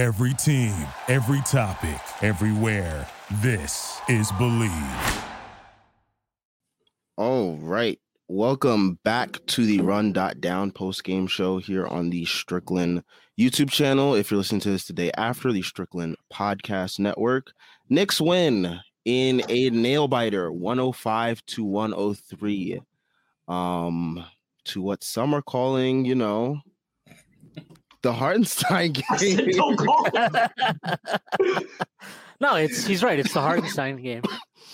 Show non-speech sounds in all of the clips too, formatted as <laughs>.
Every team, every topic, everywhere. This is Believe. All right. Welcome back to the Run Dot Down post game show here on the Strickland YouTube channel. If you're listening to this today after the Strickland Podcast Network, Knicks win in a nail biter 105 to 103. Um, to what some are calling, you know, the Hartenstein <laughs> game. Don't call it. no, it's he's right. It's the Hartenstein game.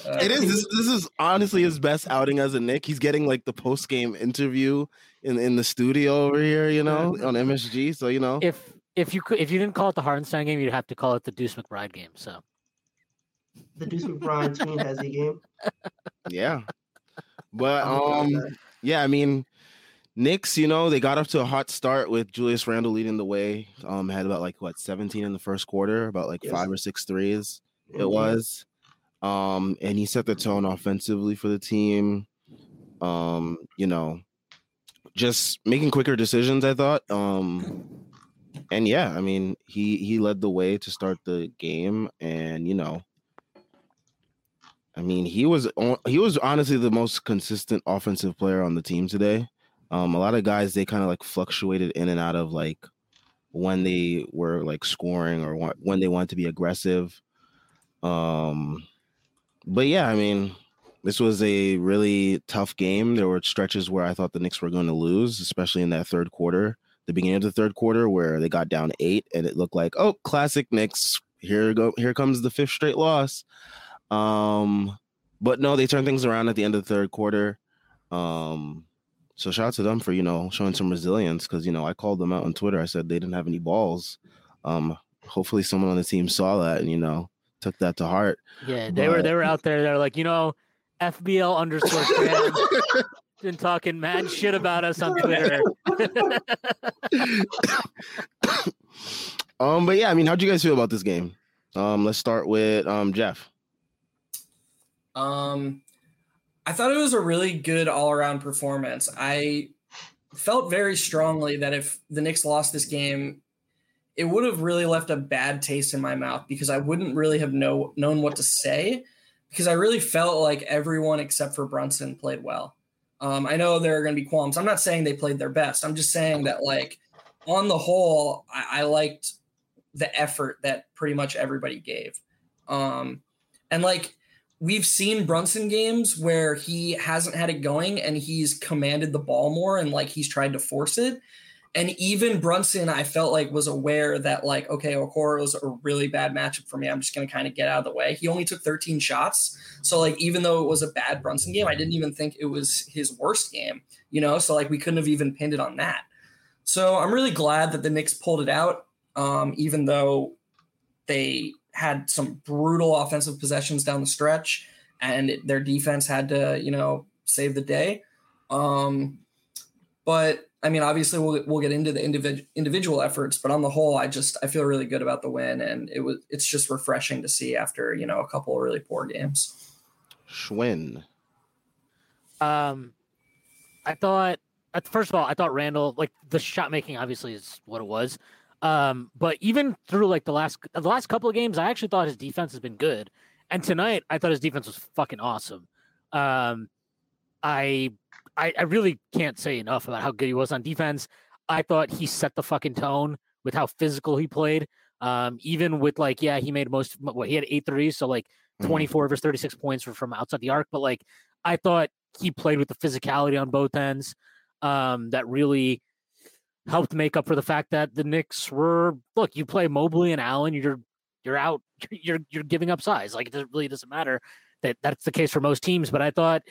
It is. This, this is honestly his best outing as a Knick. He's getting like the post game interview in in the studio over here, you know, on MSG. So you know, If if you could if you didn't call it the Hartenstein game, you'd have to call it the Deuce McBride game. So The Deuce McBride team has a game. <laughs> yeah. But um, yeah, I mean, Knicks, you know, they got up to a hot start with Julius Randle leading the way. Um, had about like what 17 in the first quarter, about like Yes. five or six threes. It Mhm. was. Um, and he set the tone offensively for the team. Um, you know, just making quicker decisions, I thought. Um, and yeah, I mean, he he led the way to start the game, and you know, I mean, he was on- he was honestly the most consistent offensive player on the team today. Um, a lot of guys they kind of like fluctuated in and out of like when they were like scoring or when they wanted to be aggressive. Um, but yeah, I mean, this was a really tough game. There were stretches where I thought the Knicks were going to lose, especially in that third quarter, the beginning of the third quarter, where they got down eight, and it looked like, oh, classic Knicks. Here go, here comes the fifth straight loss. Um, but no, they turned things around at the end of the third quarter. Um, so shout out to them for you know showing some resilience because you know I called them out on Twitter. I said they didn't have any balls. Um, hopefully someone on the team saw that and you know took that to heart. yeah, they were they were out there. They're like, you know, FBL underscore fan been talking mad shit about us on Twitter. <laughs> um, but yeah, I mean, how'd you guys feel about this game? Um, let's start with um Geoff. Um, I thought it was a really good all around performance. I felt very strongly that if the Knicks lost this game, it would have really left a bad taste in my mouth because I wouldn't really have know, known what to say because I really felt like everyone except for Brunson played well. Um, I know there are going to be qualms. I'm not saying they played their best. I'm just saying that, like, on the whole, I, I liked the effort that pretty much everybody gave. Um, and like, we've seen Brunson games where he hasn't had it going and he's commanded the ball more and like he's tried to force it. And even Brunson, I felt like was aware that like, okay, Okoro is a really bad matchup for me. I'm just gonna kind of get out of the way. He only took 13 shots. So like even though it was a bad Brunson game, I didn't even think it was his worst game, you know? So like we couldn't have even pinned it on that. So I'm really glad that the Knicks pulled it out, um, even though they had some brutal offensive possessions down the stretch, and it- their defense had to, you know, save the day. Um, but I mean, obviously, we'll we'll get into the individ- individual efforts, but on the whole, I just I feel really good about the win, and it was it's just refreshing to see after you know a couple of really poor games. Shwin. Um, I thought first of all, I thought Randle like the shot making obviously is what it was. Um, but even through like the last the last couple of games, I actually thought his defense has been good. And tonight, I thought his defense was fucking awesome. Um, I, I I really can't say enough about how good he was on defense. I thought he set the fucking tone with how physical he played. Um, even with like, yeah, he made most. Well, he had eight threes, so like Mhm. 24 of his 36 points were from outside the arc. But like, I thought he played with the physicality on both ends. Um, that really helped make up for the fact that the Knicks were look. You play Mobley and Allen, you're you're out. <laughs> You're you're giving up size. Like it really doesn't matter that that's the case for most teams. But I thought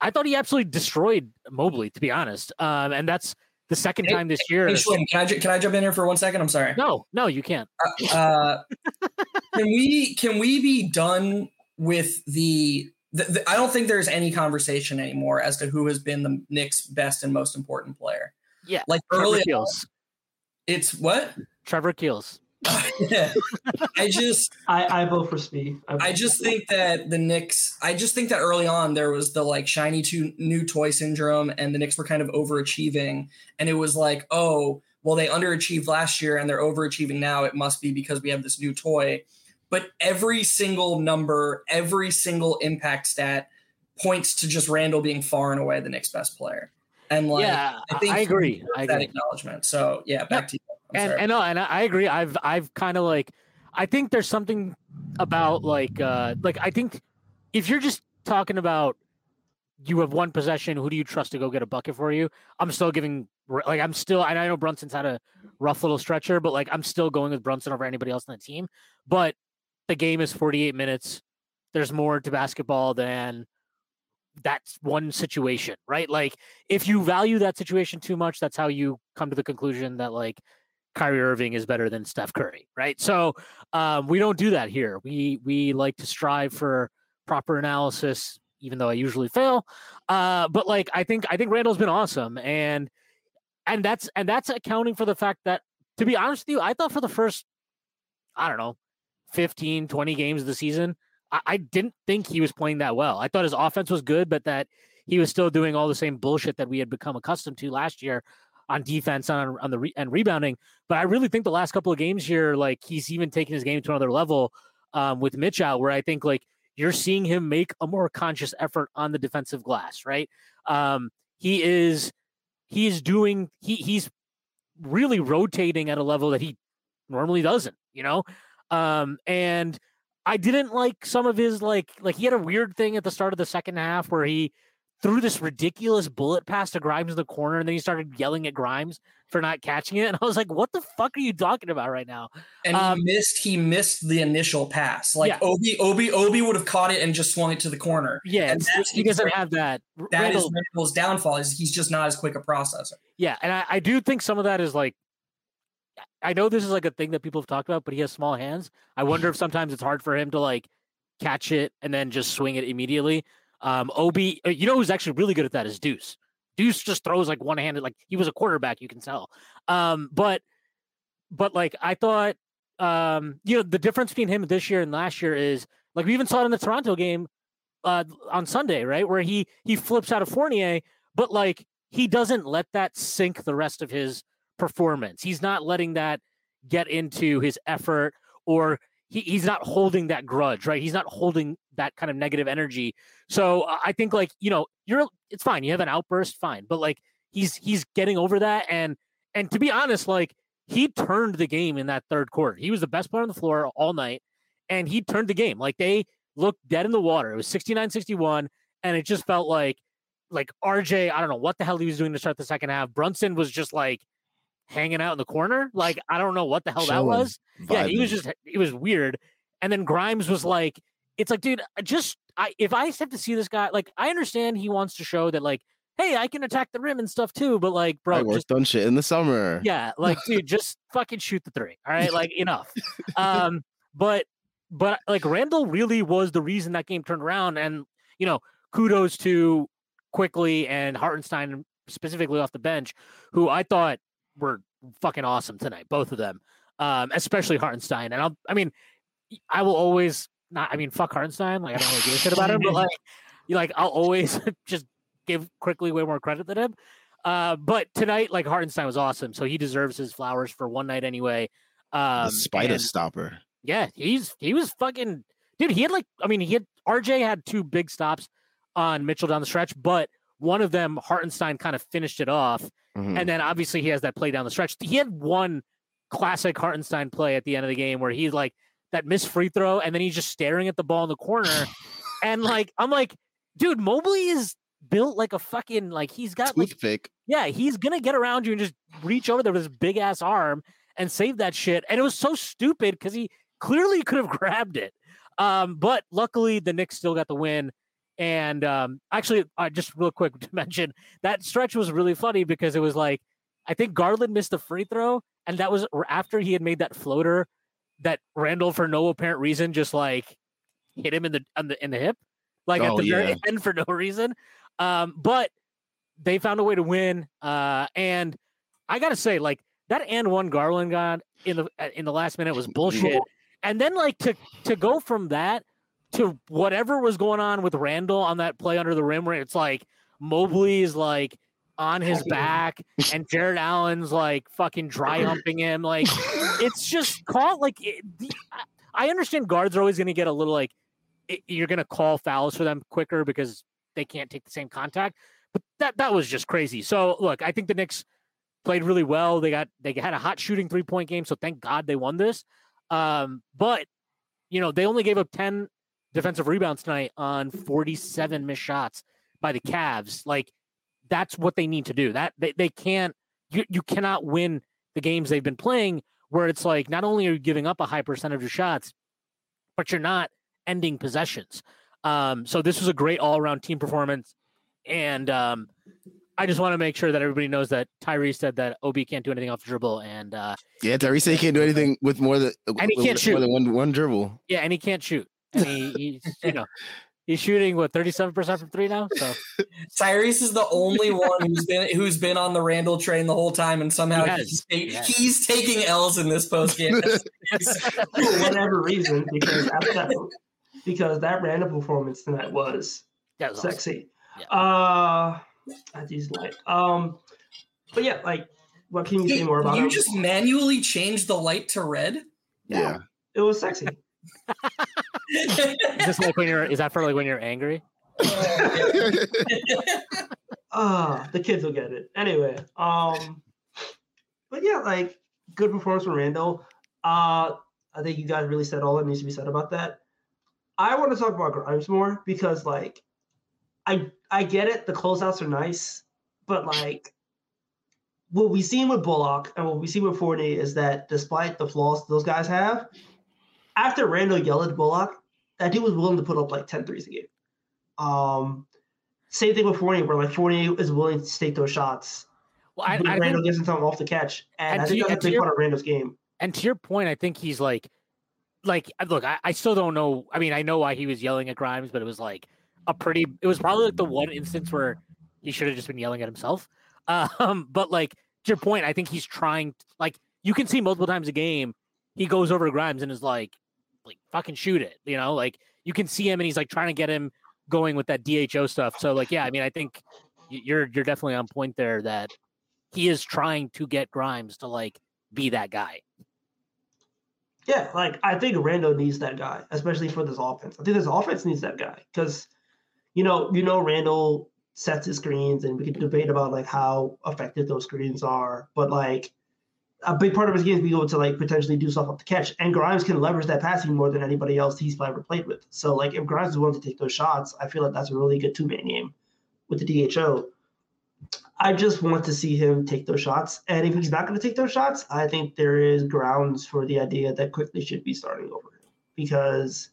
I thought he absolutely destroyed Mobley, to be honest. Um, and that's the second Hey- time this year. Hey, Shwin, can I can I jump in here for one second? I'm sorry. No, no, you can't. uh, can we can we be done with the, the, the? I don't think there's any conversation anymore as to who has been the Knicks' best and most important player. Yeah, Like Trevor early, on, Keels. it's what? Trevor Keels. <laughs> I just I, I vote for Speed. vote I just Speed. think that the Knicks. I just think that early on there was the like shiny to new toy syndrome, and the Knicks were kind of overachieving, and it was like, oh, well, they underachieved last year and they're overachieving now. It must be because we have this new toy. But every single number, every single impact stat points to just Randle being far and away the next best player. And like, yeah, I think I agree. I that acknowledgement. So yeah, back to you. I'm and sorry. and no, and I I agree. I've I've kind of like I think there's something about like uh like I think if you're just talking about you have one possession, who do you trust to go get a bucket for you? I'm still giving like I'm still and I know Brunson's had a rough little stretcher, but like I'm still going with Brunson over anybody else on the team. But the game is 48 minutes. There's more to basketball than that's one situation, right? Like if you value that situation too much, that's how you come to the conclusion that like Kyrie Irving is better than Steph Curry, right? So um, we don't do that here. We we like to strive for proper analysis, even though I usually fail. Uh, but like I think I think Randle's been awesome, and and that's and that's accounting for the fact that to be honest with you, I thought for the first I don't know 15, 20 games of the season, I, didn't think he was playing that well. I thought his offense was good, but that he was still doing all the same bullshit that we had become accustomed to last year on defense on on the re- and rebounding. But I really think the last couple of games here, like he's even taken his game to another level um, with Mitch out, where I think like you're seeing him make a more conscious effort on the defensive glass, right? Um, he is he is doing he he's really rotating at a level that he normally doesn't, you know. Um, and I didn't like some of his like like he had a weird thing at the start of the second half where he threw this ridiculous bullet pass to Grimes in the corner, and then he started yelling at Grimes for not catching it. And I was like, "What the fuck are you talking about right now?" and um, he missed he missed the initial pass. Like Yeah. Obi Obi Obi would have caught it and just swung it to the corner. Yeah, he doesn't have that. That is Randle- Randle's downfall. Is he's just not as quick a processor. Yeah, and I, I do think some of that is like I know this is like a thing that people have talked about, but he has small hands. I wonder if <laughs> sometimes it's hard for him to like catch it and then just swing it immediately. Um Obi, uh, you know who's actually really good at that is Deuce. Deuce just throws like one handed, like he was a quarterback, you can tell. Um, but but like I thought um, you know, the difference between him this year and last year is like we even saw it in the Toronto game uh on Sunday, right? Where he he flips out of Fournier, but like he doesn't let that sink the rest of his performance. He's not letting that get into his effort or he, he's not holding that grudge, right? He's not holding that kind of negative energy. So I think like, you know, you're it's fine. You have an outburst, fine. But like he's he's getting over that and and to be honest, like he turned the game in that third quarter. He was the best player on the floor all night and he turned the game. Like they looked dead in the water. It was 69-61 and it just felt like like RJ, I don't know what the hell he was doing to start the second half. Brunson was just like hanging out in the corner. Like I don't know what the hell that Chilling, was. Yeah, he was just it was weird. And then Grimes was like, it's like, dude, I just I if I have to see this guy, like I understand he wants to show that like, hey, I can attack the rim and stuff too, but like, bro, I worked just on shit in the summer. yeah, like dude, just <laughs> fucking shoot the three. All right, like enough. <laughs> Um, but but like Randle really was the reason that game turned around, and you know, kudos to Quickley and Hartenstein specifically off the bench, who I thought were fucking awesome tonight, both of them, um, especially Hartenstein. And I'll, I mean, I will always not. I mean, fuck Hartenstein. Like I don't really give a shit about him, but like, you <laughs> like I'll always <laughs> just give Quickley way more credit than him. Uh, but tonight, like Hartenstein was awesome, so he deserves his flowers for one night anyway. Um, the spider and- stopper. yeah, he's he was fucking dude. He had like, I mean, he had RJ had two big stops on Mitchell down the stretch, but one of them Hartenstein kind of finished it off, Mhm. and then obviously he has that play down the stretch. He had one classic Hartenstein play at the end of the game where he's like that missed free throw, and then he's just staring at the ball in the corner, <laughs> and like I'm like, dude, Mobley is built like a fucking like he's got like yeah, he's gonna get around you and just reach over there with his big ass arm and save that shit. And it was so stupid because he clearly could have <laughs> grabbed it. Um, but luckily the Knicks still got the win. And um, actually, uh, just real quick <laughs> to mention that stretch was really funny because it was like I think Garland missed the free throw, and that was after he had made that floater that Randle, for no apparent reason, just like hit him in the on the in the hip, like at Oh, the very <laughs> end for no reason. Um, but they found a way to win. Uh, and I gotta say, like that and one Garland got in the uh, in the last minute was <laughs> bullshit. And then like to to go from that to whatever was going on with Randle on that play under the rim, where it's like Mobley is like on his back, and Jarrett Allen's like fucking dry humping him. Like it's just call like it, the, I understand guards are always going to get a little like it, you're going to call fouls for them quicker because they can't take the same contact. But that that was just crazy. So look, I think the Knicks played really well. They got they had a hot shooting three point game, so thank God they won this. Um, but you know they only gave up ten defensive rebounds tonight on 47 missed shots by the Cavs. Like that's what they need to do. That they, they can't you, you cannot win the games they've been playing where it's like not only are you giving up a high percentage of your shots, but you're not ending possessions. Um, so this was a great all around team performance. And um, I just want to make sure that everybody knows that Tyrese said that Obi can't do anything off the dribble. And uh, Yeah, Tyrese said he can't do anything with more than And he can't more shoot. than one one dribble. yeah, and he can't shoot. And he, he's, <laughs> you know, he's shooting what 37% from three now. So Tyrese is the only one who's been who's been on the Randle train the whole time, and somehow He has. he's, ta- He has. he's taking L's in this post game. <laughs> <laughs> for whatever reason because after that because that random performance tonight was that was awesome. sexy. Yeah. Uh, I just like um, but yeah, like what can you say more about you him? just manually changed the light to red. Yeah. It was sexy. Is this like when you're? Is that for like when you're angry? <laughs> Ah, the kids will get it anyway. Um, but yeah, like good performance from Randle. Uh, I think you guys really said all that needs to be said about that. I want to talk about Grimes more because, like, I I get it. The closeouts are nice, but like, what we've seen with Bullock and what we see with Fournier is that despite the flaws those guys have, after Randle yelled at Bullock, that dude was willing to put up like 10 threes a game. Um, same thing with Fournier, where like Fournier is willing to take those shots. Well, I, I Randle gives him off the catch, and, And I think you- that's a big your- part of Randle's game. and to your point, I think he's like, like, look, I, I still don't know. I mean, I know why he was yelling at Grimes, but it was like a pretty. It was probably like the one instance where he should have just been yelling at himself. <laughs> Um, but like to your point, I think he's trying. Like you can see multiple times a game, he goes over to Grimes and is like, like fucking shoot it, you know, like you can see him and he's like trying to get him going with that DHO stuff. So like, yeah, I mean, I think you're you're definitely on point there that he is trying to get Grimes to like be that guy. Yeah, like I think Randle needs that guy, especially for this offense. I think this offense needs that guy because, you know, you know Randle sets his screens, and we can debate about like how effective those screens are. But like a big part of his game is being able to like potentially do stuff off the catch, and Grimes can leverage that passing more than anybody else he's ever played with. So like if Grimes is willing to take those shots, I feel like that's a really good two man game with the DHO. I just want to see him take those shots. And if he's not going to take those shots, I think there is grounds for the idea that Quickley should be starting over because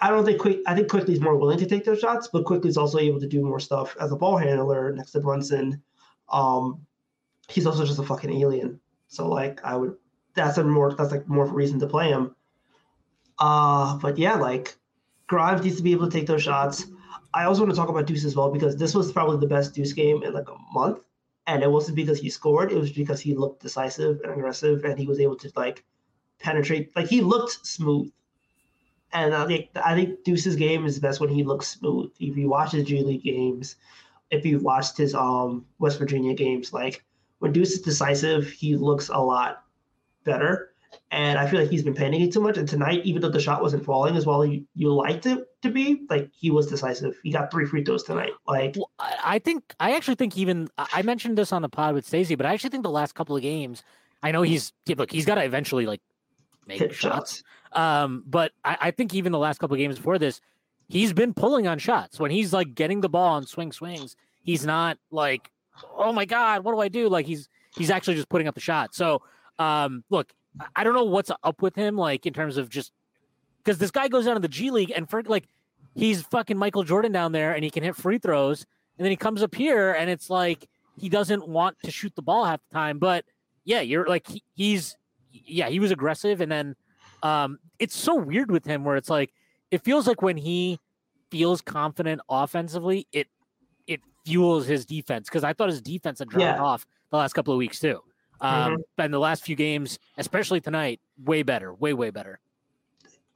I don't think Quick. I think Quickley's more willing to take those shots, but Quickley's also able to do more stuff as a ball handler next to Brunson. Um, he's also just a fucking alien. So like, I would. That's a more. That's like more reason to play him. Uh, but yeah, like Grimes needs to be able to take those shots. I also want to talk about Deuce as well because this was probably the best Deuce game in like a month, and it wasn't because he scored; it was because he looked decisive and aggressive, and he was able to like penetrate. Like he looked smooth, and I think I think Deuce's game is best when he looks smooth. If you watch his G League games, if you've watched his um West Virginia games, like when Deuce is decisive, he looks a lot better. And I feel like he's been panicking too much. And tonight, even though the shot wasn't falling as well you, you liked it to be, like he was decisive. He got three free throws tonight. Like Well, I think I actually think even I I mentioned this on the pod with Stacey, but I actually think the last couple of games, I know he's look, he's got to eventually like make shots. shots. Um, but I, I think even the last couple of games before this, he's been pulling on shots when he's like getting the ball on swing swings. He's not like, oh my god, what do I do? Like he's he's actually just putting up the shot. So um, look, I- don't know what's up with him, like in terms of just because this guy goes down to the G League and for like he's fucking Michael Jordan down there and he can hit free throws, and then he comes up here and it's like he doesn't want to shoot the ball half the time. But yeah, you're like he, he's yeah he was aggressive, and then um, it's so weird with him where it's like it feels like when he feels confident offensively, it fuels his defense because I thought his defense had dropped Yeah. off the last couple of weeks too. Um, Mhm. And the last few games, especially tonight, way better, way way better.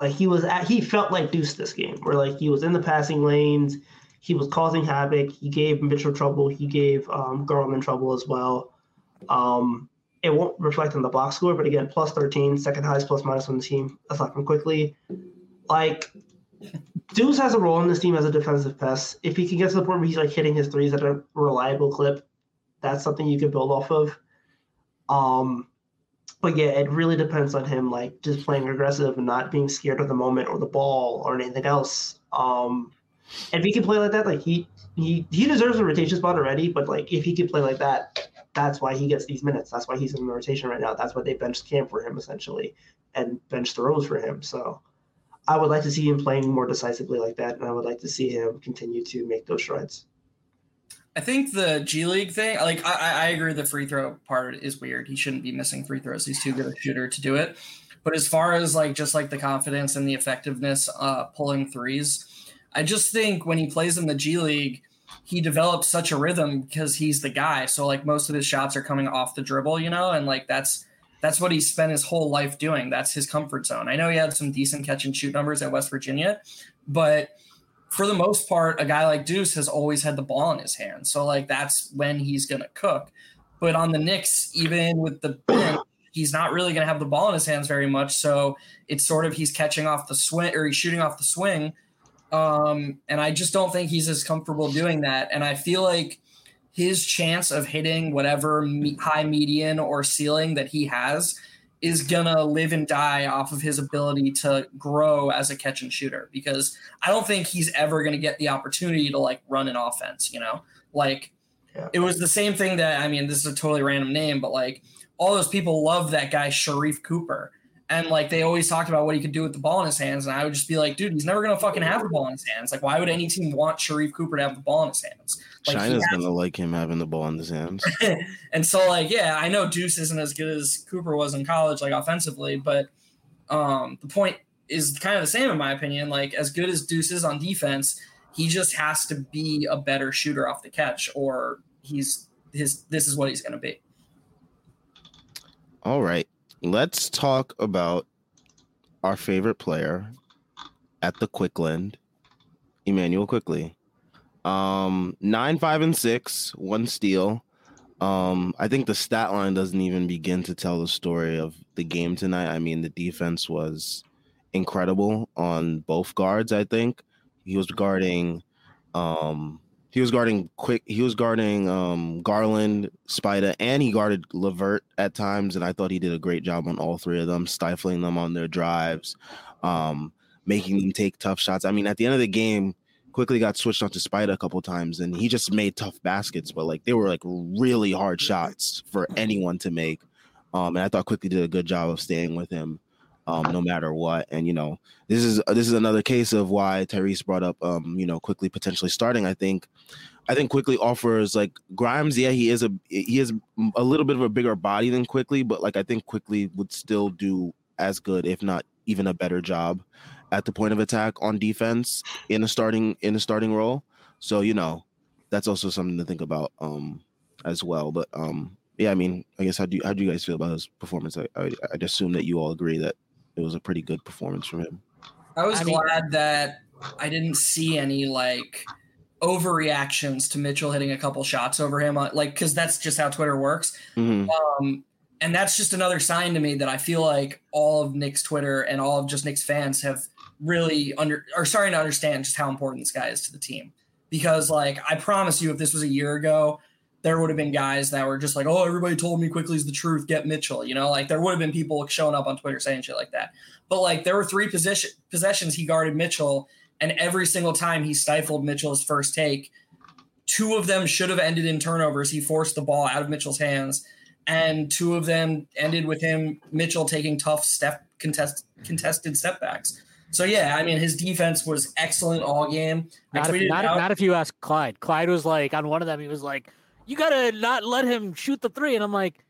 like he was at he felt like Deuce this game, where like he was in the passing lanes, he was causing havoc. He gave Mitchell trouble. He gave um, Garland trouble as well. Um, it won't reflect on the box score, but again, plus 13, second highest plus minus on the team, aside from Quickley. Like, Deuce has a role in this team as a defensive pest. If he can get to the point where he's like hitting his threes at a reliable clip, that's something you can build off of. Um, but yeah, it really depends on him, like just playing aggressive and not being scared of the moment or the ball or anything else. Um, and if he can play like that, like he he he deserves a rotation spot already. But like if he can play like that, that's why he gets these minutes. That's why he's in the rotation right now. That's why they bench Cam for him essentially, and bench throws for him. So I would like to see him playing more decisively like that, and I would like to see him continue to make those strides. I think the G League thing, like I, I agree, the free throw part is weird. He shouldn't be missing free throws. He's too good a shooter to do it. But as far as like just like the confidence and the effectiveness uh, pulling threes, I just think when he plays in the G League, he develops such a rhythm because he's the guy. So like most of his shots are coming off the dribble, you know, and like that's that's what he spent his whole life doing. That's his comfort zone. I know he had some decent catch and shoot numbers at West Virginia, but for the most part, a guy like Deuce has always had the ball in his hand. So like that's when he's gonna cook. But on the Knicks, even with the bench, he's not really gonna have the ball in his hands very much. So it's sort of he's catching off the swing or he's shooting off the swing. Um, and I just don't think he's as comfortable doing that. And I feel like his chance of hitting whatever me- high median or ceiling that he has is gonna live and die off of his ability to grow as a catch and shooter because I don't think he's ever gonna get the opportunity to like run an offense, you know? Like yeah. it was the same thing that I mean, this is a totally random name, but like all those people love that guy Sharife Cooper. And like they always talked about what he could do with the ball in his hands. And I would just be like, dude, he's never gonna fucking have the ball in his hands. Like, why would any team want Sharife Cooper to have the ball in his hands? Like, China's gonna like him having the ball in his hands. <laughs> and so, like, yeah, I know Deuce isn't as good as Cooper was in college, like offensively, but um, the point is kind of the same in my opinion. Like, as good as Deuce is on defense, he just has to be a better shooter off the catch, or he's his. This is what he's gonna be. All right let's talk about our favorite player at the Quickland, Immanuel Quickley. Um, nine, five, and six, one steal. Um, I think the stat line doesn't even begin to tell the story of the game tonight. I mean, the defense was incredible on both guards. I think he was guarding um he was guarding quick. He was guarding um, Garland, Spida, and he guarded LeVert at times. And I thought he did a great job on all three of them, stifling them on their drives, um, making them take tough shots. I mean, at the end of the game, Quickley got switched on to Spida a couple times, and he just made tough baskets. But like they were like really hard shots for anyone to make. Um, and I thought Quickley did a good job of staying with him um, no matter what. And you know, this is this is another case of why Tyrese brought up, um, you know, Quickley potentially starting. I think, I think Quickley offers like Grimes. Yeah, he is a he is a little bit of a bigger body than Quickley, but like I think Quickley would still do as good, if not even a better job, at the point of attack on defense in a starting in a starting role. So you know, that's also something to think about um, as well. But um, yeah, I mean, I guess how do you, how do you guys feel about his performance? I, I I'd assume that you all agree that it was a pretty good performance from him. I was I glad mean, that I didn't see any like overreactions to Mitchell hitting a couple shots over him, uh, like because that's just how Twitter works. Mm-hmm. Um, and that's just another sign to me that I feel like all of Knicks Twitter and all of just Knicks fans have really under are starting to understand just how important this guy is to the team. Because like I promise you, if this was a year ago, there would have been guys that were just like, oh, everybody told me Quickley is the truth. Get Mitchell. You know, like there would have been people showing up on Twitter saying shit like that. But like there were three position possessions he guarded Mitchell, and every single time he stifled Mitchell's first take, two of them should have ended in turnovers. He forced the ball out of Mitchell's hands, and two of them ended with him Mitchell taking tough step contest contested step-backs. So yeah, I mean his defense was excellent all game. Not if, not, not if you ask Clyde. Clyde was like on one of them. He was like you gotta not let him shoot the three. And I'm like,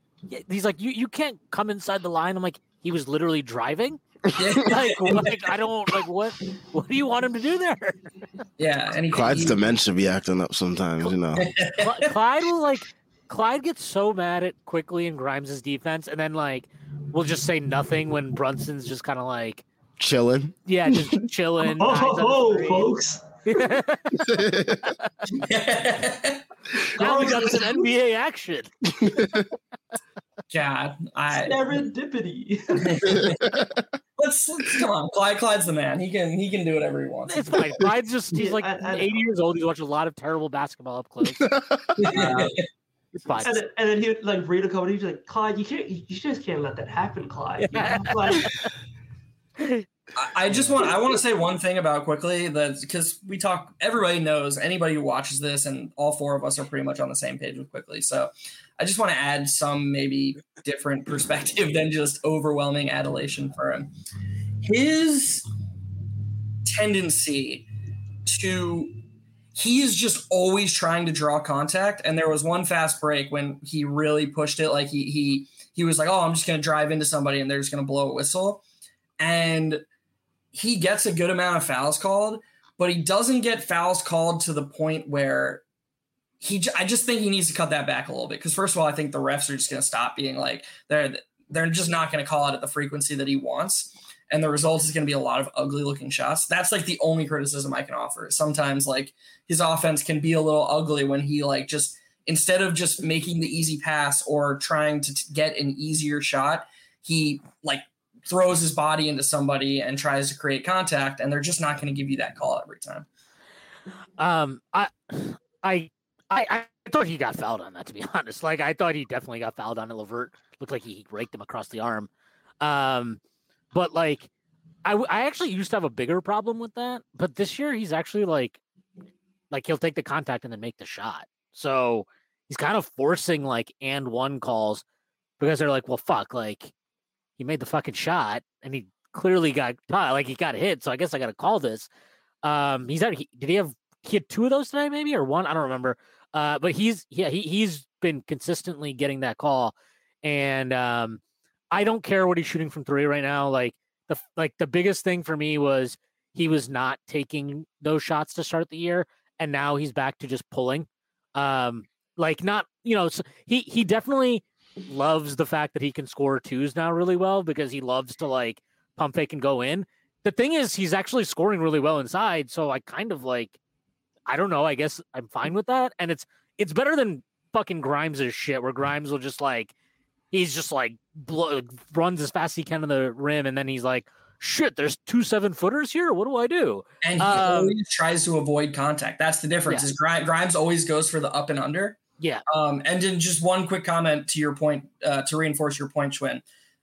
he's like, you you can't come inside the line. I'm like, he was literally driving. <laughs> like, like, I don't like what what do you want him to do there? Yeah, and he, Clyde's he, dementia be acting up sometimes, you know. Clyde will like Clyde gets so mad at Quickley and Grimes' defense, and then like we'll just say nothing when Brunson's just kind of like chilling. Yeah, just <laughs> chilling. oh, oh folks. <laughs> now we got some NBA action. <laughs> God, I Serendipity. <laughs> let's, let's come on. Clyde, Clyde's the man. He can he can do whatever he wants. It's fine. Clyde's just he's like I- I 80 years old. He's watched a lot of terrible basketball up close. Uh, <laughs> it's fine. and, then- and then he would like read a couple. He's like, Clyde, you can't, you you just can't let that happen, Clyde. You know? Like, I- just want I want to say one thing about Quickley that because we talk everybody knows anybody who watches this and all four of us are pretty much on the same page with Quickley. So I just want to add some maybe different perspective <laughs> than just overwhelming adulation for him. His tendency to he is just always trying to draw contact and there was one fast break when he really pushed it like he he he was like oh i'm just to drive into somebody and they're just to blow a whistle and he gets a good amount of fouls called but he doesn't get fouls called to the point where he I just think he needs to cut that back a little bit because first of all i think the refs are just going to stop being like they're they're just not going to call it at the frequency that he wants and the result is going to be a lot of ugly looking shots. That's like the only criticism I can offer. Sometimes like his offense can be a little ugly when he like just instead of just making the easy pass or trying to t- get an easier shot, he like throws his body into somebody and tries to create contact and they're just not going to give you that call every time. Um, I, I, I, thought he got fouled on that. To be <laughs> honest, like I thought he definitely got fouled on it. LeVert looked like he raked him across the arm. Um, but like, I, I actually used to have a bigger problem with that, but this year he's actually like, like he'll take the contact and then make the shot. So he's kind of forcing like and one calls because they're like, well, fuck, like he made the fucking shot and he clearly got caught, like he got hit. So I guess I got to call this. Um, he's had, he, did he have he had two of those tonight, maybe or one? I don't remember. Uh, but he's yeah he he's been consistently getting that call, and um, I don't care what he's shooting from three right now. Like the like the biggest thing for me was he was not taking those shots to start the year, and now he's back to just pulling. Um, like not you know so he he definitely loves the fact that he can score twos now really well because he loves to like pump fake and go in. The thing is, he's actually scoring really well inside, so I kind of like I don't know. I guess I'm fine with that, and it's it's better than fucking Grimes' shit, where Grimes will just like he's just like blow, runs as fast as he can to the rim, and then he's like, "Shit, there's two seven footers here. What do I do?" And he Um, always tries to avoid contact. That's the difference. Yeah. Is Grimes, Grimes always goes for the up and under. Yeah, Um, and then just one quick comment to your point, uh, to reinforce your point, Shwin.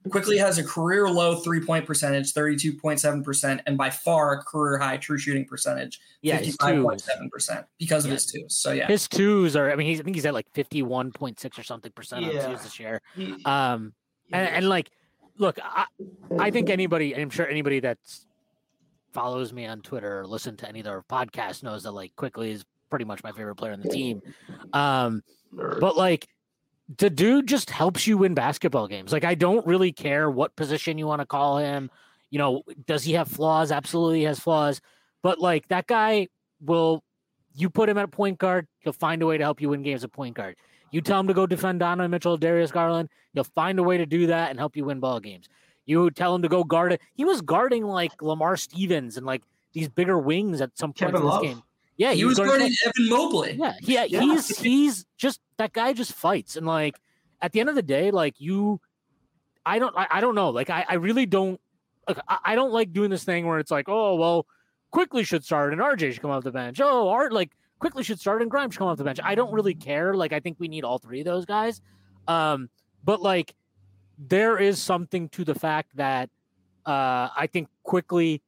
Quickley has a career low three point percentage, 32.7%, and by far a career high true shooting percentage, yeah, his twos, 55.7% because of Yeah. his twos. So, yeah. his twos are. I mean, he's I think he's at like fifty one point six or something percent on Yeah. twos this year. he- Um, and, and like, look, I, I think anybody, I'm sure anybody that's follows me on Twitter or listen to any of their podcasts knows that like Quickley is pretty much my favorite player on the team. Um, but like the dude just helps you win basketball games. Like I don't really care what position you want to call him. You know, does he have flaws? Absolutely has flaws. But like that guy will you put him at point guard, he'll find a way to help you win games at point guard. You tell him to go defend Donovan Mitchell, Darius Garland, he'll find a way to do that and help you win ball games. You tell him to go guard it. He was guarding like Lamar Stevens and like these bigger wings at some point Kevin in this Love. game. Yeah, he was guarding- guarding Evan Mobley. yeah, yeah, Yeah. he's he's just that guy just fights and like at the end of the day, like you, I don't, I, I don't know, like I, I really don't, like, I, I don't like doing this thing where it's like, oh well, Quickley should start and RJ should come off the bench. Oh, Art like Quickley should start and Grimes should come off the bench. I don't really care. Like I think we need all three of those guys, um, but like there is something to the fact that uh, I think Quickley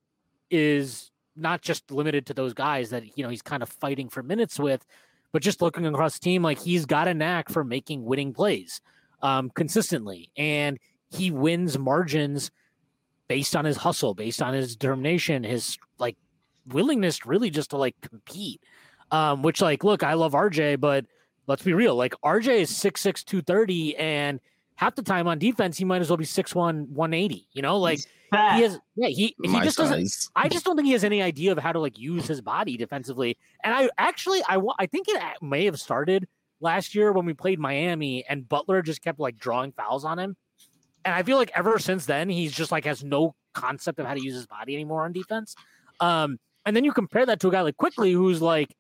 is not just limited to those guys that you know he's kind of fighting for minutes with, but just looking across the team, like he's got a knack for making winning plays um, consistently, and he wins margins based on his hustle, based on his determination, his like willingness, really just to like compete. Um, which like, look, I love RJ, but let's be real, like RJ is 6'6", 230, and half the time on defense, he might as well be 6'1", 180. You know, like He's fat. he has, yeah, he he My just doesn't. I just don't think he has any idea of how to like use his body defensively. And I actually, I wa- I think it may have started last year when we played Miami, and Butler just kept like drawing fouls on him. And I feel like ever since then, he's just like has no concept of how to use his body anymore on defense. Um, And then you compare that to a guy like Quickley who's like,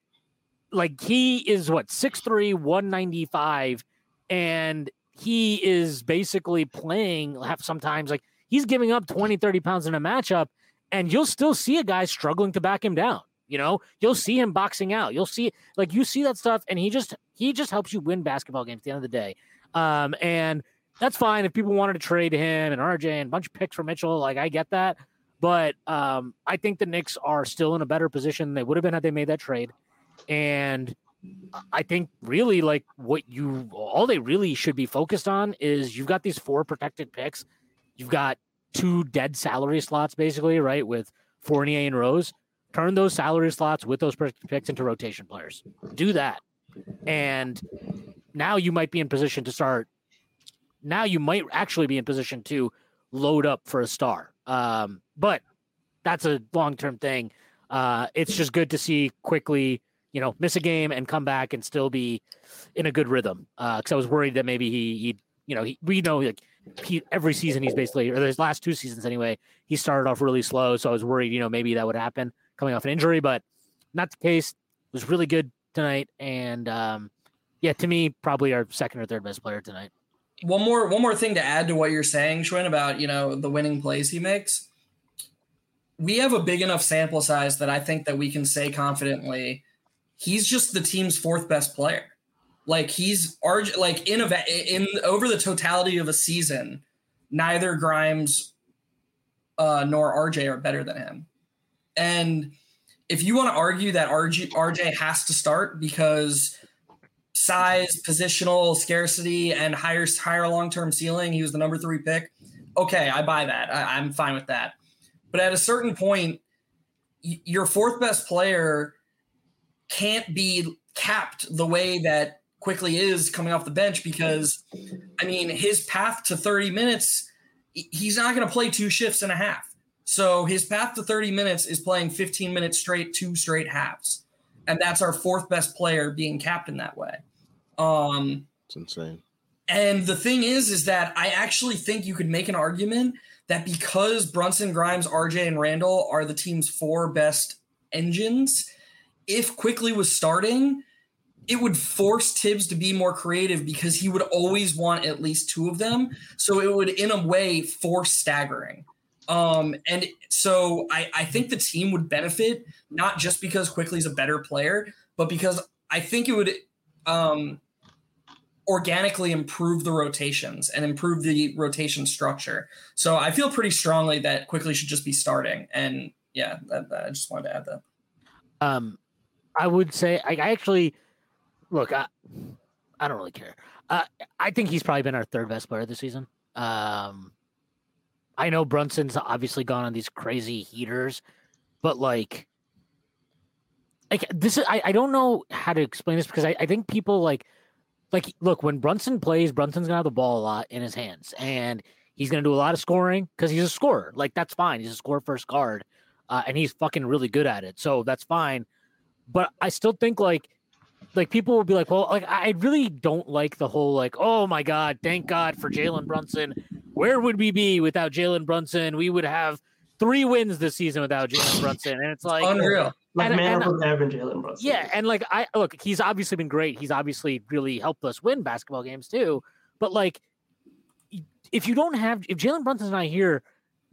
like he is what 6'3, 195, and he is basically playing sometimes like he's giving up 20, 30 pounds in a matchup, and you'll still see a guy struggling to back him down. You know, you'll see him boxing out. You'll see like you see that stuff, and he just he just helps you win basketball games at the end of the day. Um, and that's fine if people wanted to trade him and RJ and a bunch of picks for Mitchell. Like I get that, but um, I think the Knicks are still in a better position than they would have been had they made that trade. And I think really like what you all they really should be focused on is you've got these four protected picks. You've got two dead salary slots basically, right? With Fournier and Rose. Turn those salary slots with those picks into rotation players. Do that. And now you might be in position to start now you might actually be in position to load up for a star. Um, but that's a long term thing. Uh, it's just good to see Quickley, you know, miss a game and come back and still be in a good rhythm. Because uh, I was worried that maybe he, he you know, he, we know like he, every season he's basically, or his last two seasons anyway, he started off really slow. So I was worried, you know, maybe that would happen coming off an injury, but not the case. It was really good tonight. And um, yeah, to me, probably our second or third best player tonight one more one more thing to add to what you're saying, Shwin, about you know the winning plays he makes. We have a big enough sample size that I think that we can say confidently he's just the team's fourth best player. Like he's RJ, like in a in over the totality of a season, neither Grimes uh, nor RJ are better than him. And if you want to argue that RJ RJ has to start because size, positional scarcity, and higher higher long term ceiling. He was the number three pick. Okay, I buy that. I, I'm fine with that. But at a certain point, your fourth best player can't be capped the way that Quickley is coming off the bench because, I mean, his path to 30 minutes, he's not going to play two shifts and a half. So his path to 30 minutes is playing 15 minutes straight, two straight halves and that's our fourth best player being captain that way. Um, it's insane. And the thing is, is that I actually think you could make an argument that because Brunson, Grimes, RJ, and Randle are the team's four best engines, if Quickley was starting, it would force Thibs to be more creative because he would always want at least two of them. So it would, in a way, force staggering. Um, and so I, I think the team would benefit not just because Quickley's a better player, but because I think it would um, organically improve the rotations and improve the rotation structure. So I feel pretty strongly that Quickley should just be starting. And yeah, I just wanted to add that. Um, I would say I, I actually look. I, I don't really care. Uh, I think he's probably been our third best player this season. Um, I know Brunson's obviously gone on these crazy heaters, but like, like this is I, I don't know how to explain this because I, I think people like like look when Brunson plays, Brunson's gonna have the ball a lot in his hands and he's gonna do a lot of scoring because he's a scorer. Like that's fine. He's a score first guard, uh, and he's fucking really good at it. So that's fine. But I still think like like people will be like, well, like I really don't like the whole like, oh my god, thank God for Jalen Brunson. Where would we be without Jalen Brunson? We would have three wins this season without Jalen <laughs> Brunson, and it's like unreal. Like and, man and, and Jalen Brunson. Yeah, and like I look, he's obviously been great. He's obviously really helped us win basketball games too. But like, if you don't have, if Jalen Brunson's not here,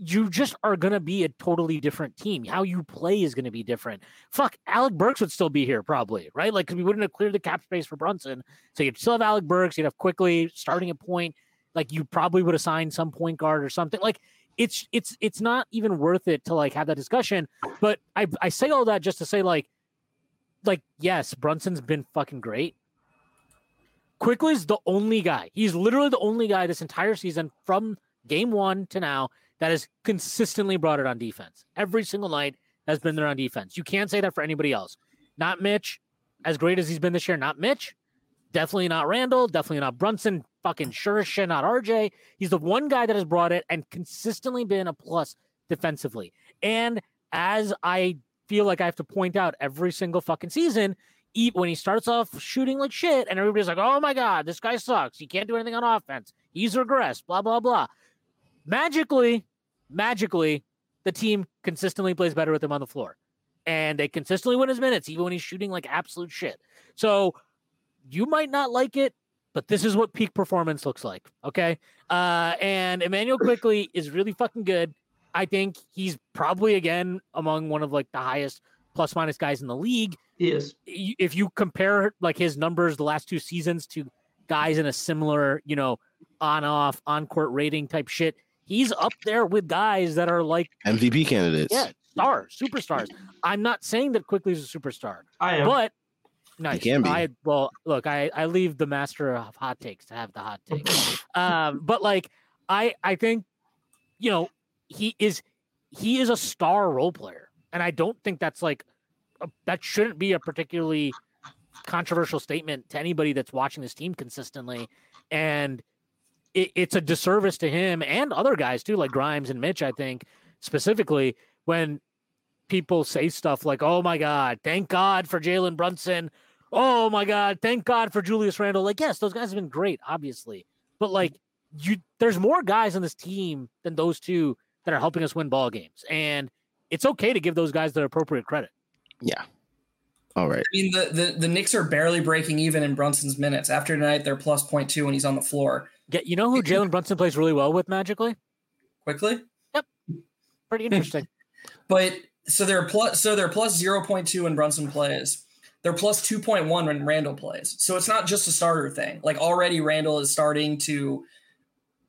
you just are going to be a totally different team. How you play is going to be different. Fuck, Alec Burks would still be here probably, right? Like, we wouldn't have cleared the cap space for Brunson. So you'd still have Alec Burks. You'd have Quickley starting a point. Like, you probably would assign some point guard or something. Like, it's it's it's not even worth it to like have that discussion. But I I say all that just to say like, like yes, Brunson's been fucking great. Quickley's the only guy. He's literally the only guy this entire season from game one to now that has consistently brought it on defense. Every single night has been there on defense. You can't say that for anybody else. Not Mitch, as great as he's been this year. Not Mitch. Definitely not Randle. Definitely not Brunson. Fucking sure shit, not RJ. He's the one guy that has brought it and consistently been a plus defensively. And as I feel like I have to point out every single fucking season, when he starts off shooting like shit and everybody's like, oh my God, this guy sucks. He can't do anything on offense. He's regressed, blah, blah, blah. Magically, magically, the team consistently plays better with him on the floor. and they consistently win his minutes, even when he's shooting like absolute shit. So you might not like it, but this is what peak performance looks like. Okay. Uh, and Immanuel <laughs> Quickley is really fucking good. I think he's probably again among one of like the highest plus minus guys in the league. Yes. If you compare like his numbers the last two seasons to guys in a similar, you know, on off on court rating type shit, he's up there with guys that are like MVP candidates. Yeah, stars, superstars. I'm not saying that Quickley is a superstar, I am. but nice. can be. I well, look, I I leave the master of hot takes to have the hot take. <laughs> um, but like I I think you know he is he is a star role player, and I don't think that's like a, that shouldn't be a particularly controversial statement to anybody that's watching this team consistently, and it, it's a disservice to him and other guys too, like Grimes and Mitch. I think specifically when people say stuff like, "Oh my God, thank God for Jalen Brunson." Oh my God, thank God for Julius Randle. Like, yes, those guys have been great, obviously, but like you, there's more guys on this team than those two that are helping us win ball games, and it's okay to give those guys their appropriate credit. Yeah. All right. I mean, the, the the Knicks are barely breaking even in Brunson's minutes. After tonight, they're plus 0.2 when he's on the floor. Get you know who <clears throat> Jalen Brunson plays really well with magically? Quickley, Yep. Pretty interesting. <laughs> but so they're plus so they're plus 0.2 when Brunson plays. They're plus 2.1 when Randle plays. So it's not just a starter thing. Like already Randle is starting to,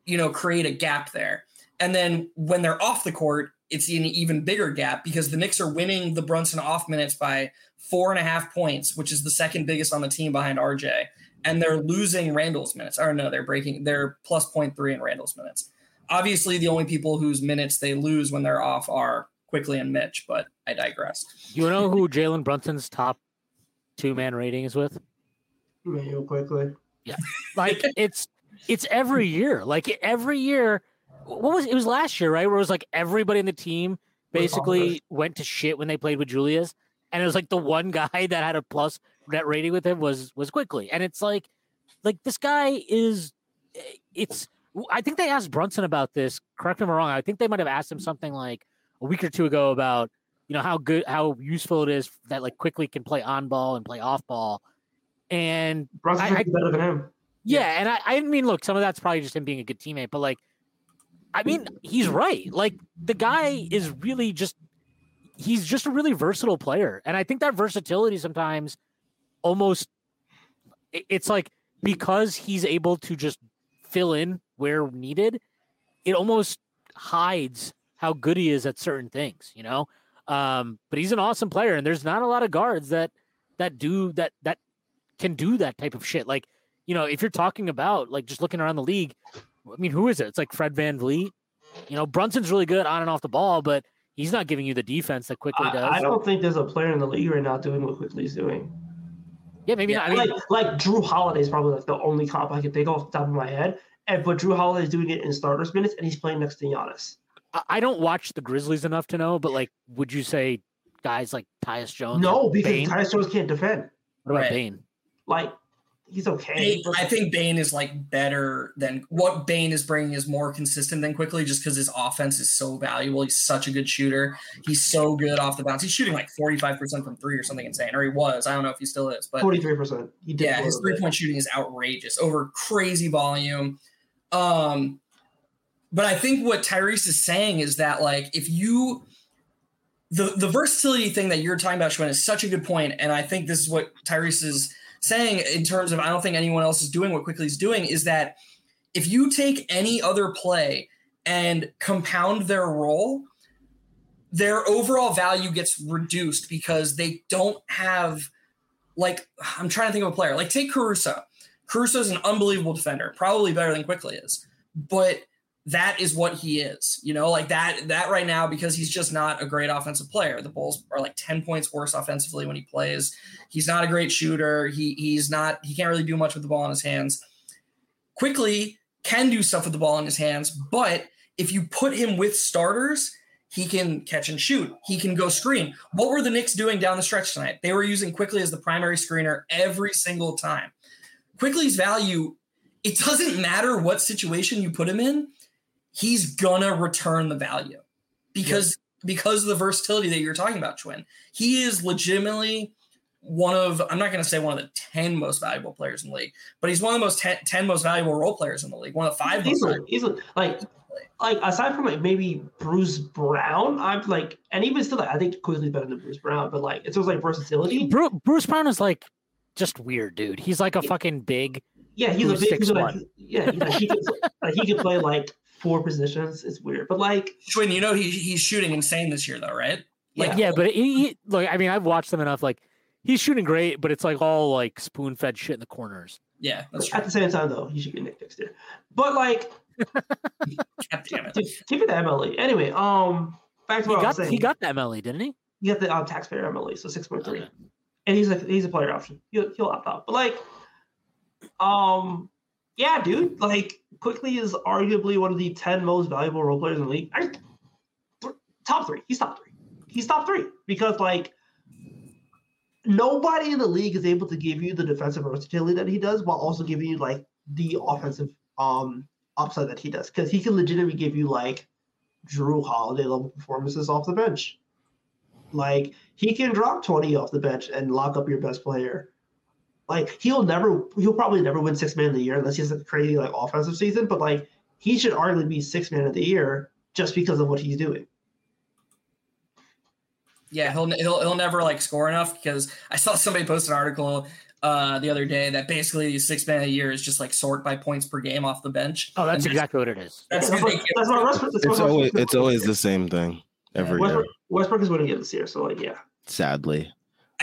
you know, create a gap there. And then when they're off the court, it's an even bigger gap because the Knicks are winning the Brunson off minutes by four and a half points, which is the second biggest on the team behind RJ. And they're losing Randle's minutes. Or no, they're breaking, they're plus 0.3 in Randle's minutes. Obviously, the only people whose minutes they lose when they're off are Quickley and Mitch, but I digress. You know who Jalen Brunson's top two man rating is with? Manuel Quickley. Yeah, like it's it's every year. Like every year. What was it was last year, right? Where it was like everybody in the team basically went to shit when they played with Julius, and it was like the one guy <laughs> that had a plus net rating with him was was Quickley, and it's like like this guy is it's. I think they asked Brunson about this. Correct me if I'm wrong. I think they might have asked him something like a week or two ago about you know how good how useful it is that like Quickley can play on ball and play off ball, and Brunson's I- I- better than him. yeah, and I, I mean, look, some of that's probably just him being a good teammate, but like, I mean, he's right. Like, the guy is really just, he's just a really versatile player. And I think that versatility sometimes almost, it's like because he's able to just fill in where needed, it almost hides how good he is at certain things, you know? Um, but he's an awesome player, and there's not a lot of guards that, that do that, that can do that type of shit. Like, you know, if you're talking about like just looking around the league, I mean, who is it? It's like Fred VanVleet. You know, Brunson's really good on and off the ball, but he's not giving you the defense that Quickley does. I, I don't think there's a player in the league right now doing what Quickley's doing. Yeah, maybe Yeah, not. I mean, like like Jrue Holiday is probably like the only comp I can think of off the top of my head. And but Jrue Holiday is doing it in starters minutes, and he's playing next to Giannis. I, don't watch the Grizzlies enough to know, but like, would you say guys like Tyus Jones? No, because Bane? Tyus Jones can't defend. what about Right. Bane? Like he's okay. Bane, I think Bane is like better than what Bane is bringing is more consistent than Quickley just because his offense is so valuable. He's such a good shooter. He's so good off the bounce. He's shooting like 45% from three or something insane, or he was. I don't know if he still is, but Forty-three percent. He did. yeah, his three point shooting is outrageous over crazy volume. Um, but I think what Tyrese is saying is that like if you the the versatility thing that you're talking about, Shwin, is such a good point, and I think this is what Tyrese is saying in terms of I don't think anyone else is doing what Quickley he's doing is that if you take any other play and compound their role, their overall value gets reduced because they don't have like I'm trying to think of a player. Like take Caruso. Caruso is an unbelievable defender, probably better than Quickley is, but that is what he is. You know, like that that right now because he's just not a great offensive player. The Bulls are like 10 points worse offensively when he plays. He's not a great shooter. He he's not he can't really do much with the ball in his hands. Quickley can do stuff with the ball in his hands, but if you put him with starters, he can catch and shoot. He can go screen. What were the Knicks doing down the stretch tonight? They were using Quickley as the primary screener every single time. Quickley's value, it doesn't matter what situation you put him in, he's gonna return the value because because of the versatility that you're talking about, Shwin. He is legitimately one of I'm not going to say one of the 10 most valuable players in the league, but he's one of the most 10, 10 most valuable role players in the league. One of the five easily, easily. Like like aside from like maybe Bruce Brown, I'm like, and even still, like, I think Quickley's better than Bruce Brown, but like it's just like versatility. Bruce, Bruce Brown is like just weird, dude. He's like a fucking big. Yeah, he's a big. He's like, yeah, he's like, he can like he can play like four positions. It's weird, but like Shwin, you know he he's shooting insane this year though, right? Like, yeah, yeah but he, he like I mean I've watched them enough. Like he's shooting great, but it's like all like spoon fed shit in the corners. Yeah, that's true. At the same time, though, he should be Knick next year. But like, <laughs> God damn it, give it the MLE. Anyway, um, back to what he I got, was saying. He got the MLE, didn't he? He got the uh, taxpayer MLE, so six point three, okay. and he's a he's a player option. He'll he'll opt out. But like, um, yeah, dude, like Quickley is arguably one of the ten most valuable role players in the league. I, top three. He's top three. He's top three because like nobody in the league is able to give you the defensive versatility that he does while also giving you like the offensive um upside that he does because he can legitimately give you like Jrue Holiday level performances off the bench. Like he can drop 20 off the bench and lock up your best player. Like he'll never he'll probably never win six man of the year unless he has a crazy like offensive season, but like he should arguably be six man of the year just because of what he's doing. Yeah, he'll he'll he'll never like score enough because I saw somebody post an article uh, the other day that basically these six man a year is just like sort by points per game off the bench. Oh, that's exactly what it is. That's, that's, what, that's what Westbrook, it's always it's always the same thing every Westbrook, year. Westbrook is winning it this year, so like yeah. Sadly.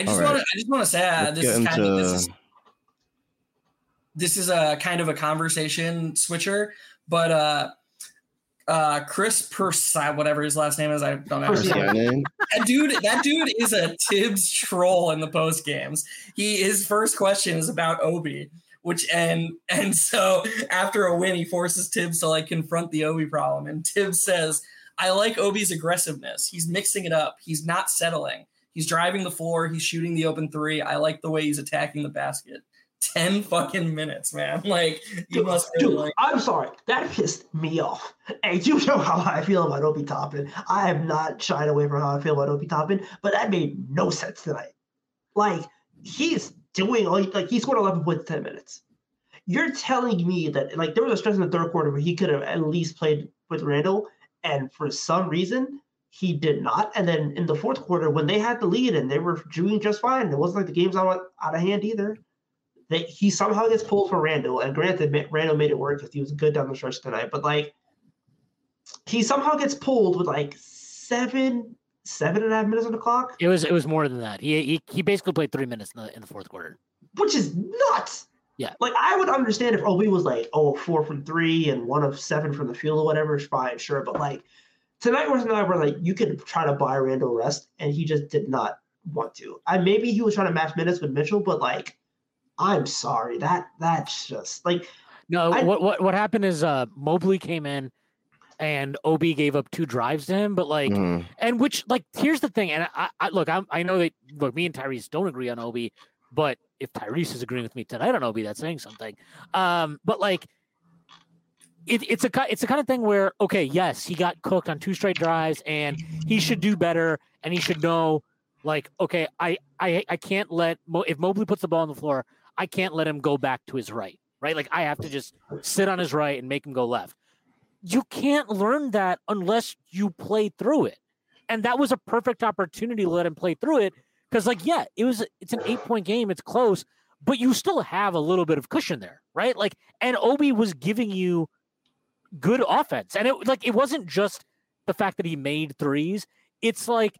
I just want to I just want to say uh, this is kind of this is, this is a kind of a conversation switcher, but uh uh Chris Persine, whatever his last name is, I don't know. that dude, that dude is a Thibs troll in the post games. He his first question is about Obi, which and and so after a win, he forces Thibs to like confront the Obi problem, and Thibs says, "I like Obi's aggressiveness. He's mixing it up. He's not settling. He's driving the floor. He's shooting the open three. I like the way he's attacking the basket." <laughs> 10 fucking minutes, man. <laughs> Like, you dude, must really dude, like- I'm sorry. That pissed me off. Hey, you know how I feel about Obi Toppin. I have not shied away from how I feel about Obi Toppin, but that made no sense tonight. Like, he's doing, all. like, he scored 11 points in 10 minutes. You're telling me that, like, there was a stretch in the third quarter where he could have at least played with Randle, and for some reason, he did not. And then in the fourth quarter, when they had the lead and they were doing just fine, it wasn't like the game's out, out of hand either that he somehow gets pulled for Randle. And granted, Randle made it work because he was good down the stretch tonight. But like, he somehow gets pulled with like seven, seven and a half minutes on the clock. It was it was more than that. He he, he basically played three minutes in the in the fourth quarter, which is nuts. Yeah, like I would understand if Obi was like, oh, four from three and one of seven from the field or whatever. Fine, sure, but like tonight was a night where like you could try to buy Randle rest, and he just did not want to. I maybe he was trying to match minutes with Mitchell, but like I'm sorry. That that's just like no. I, what what what happened is uh Mobley came in and Ob gave up two drives to him, but like mm. and which like here's the thing, and I, I look, I I know that look, me and Tyrese don't agree on Ob, but if Tyrese is agreeing with me tonight on Ob, that's saying something. Um, but like. It, it's a it's a kind of thing where okay, yes, he got cooked on two straight drives, and he should do better, and he should know, like, okay, I I I can't let Mo, if Mobley puts the ball on the floor, I can't let him go back to his right, right? Like I have to just sit on his right and make him go left. You can't learn that unless you play through it. And that was a perfect opportunity to let him play through it. Cause like, yeah, it was it's an eight point game, it's close, but you still have a little bit of cushion there, right? Like, and Obi was giving you good offense. And it like it wasn't just the fact that he made threes. It's like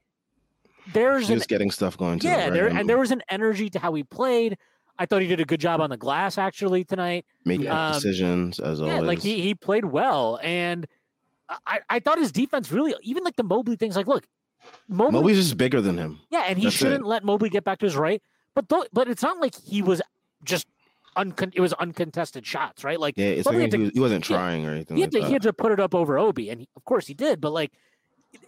there's just getting stuff going. Yeah, right? there and there was an energy to how he played. I thought he did a good job on the glass actually tonight. Making um, decisions as yeah, always. Like he he played well, and I I thought his defense really even like the Mobley things. Like, look, Mobley, Mobley's just bigger than him. Yeah, and he That's shouldn't it. let Mobley get back to his right. But th- but it's not like he was just uncon- it was uncontested shots, right? Like yeah, it's like he, he, wasn't trying or anything. He had, like to, he had to put it up over Obi, and he, of course he did. But like,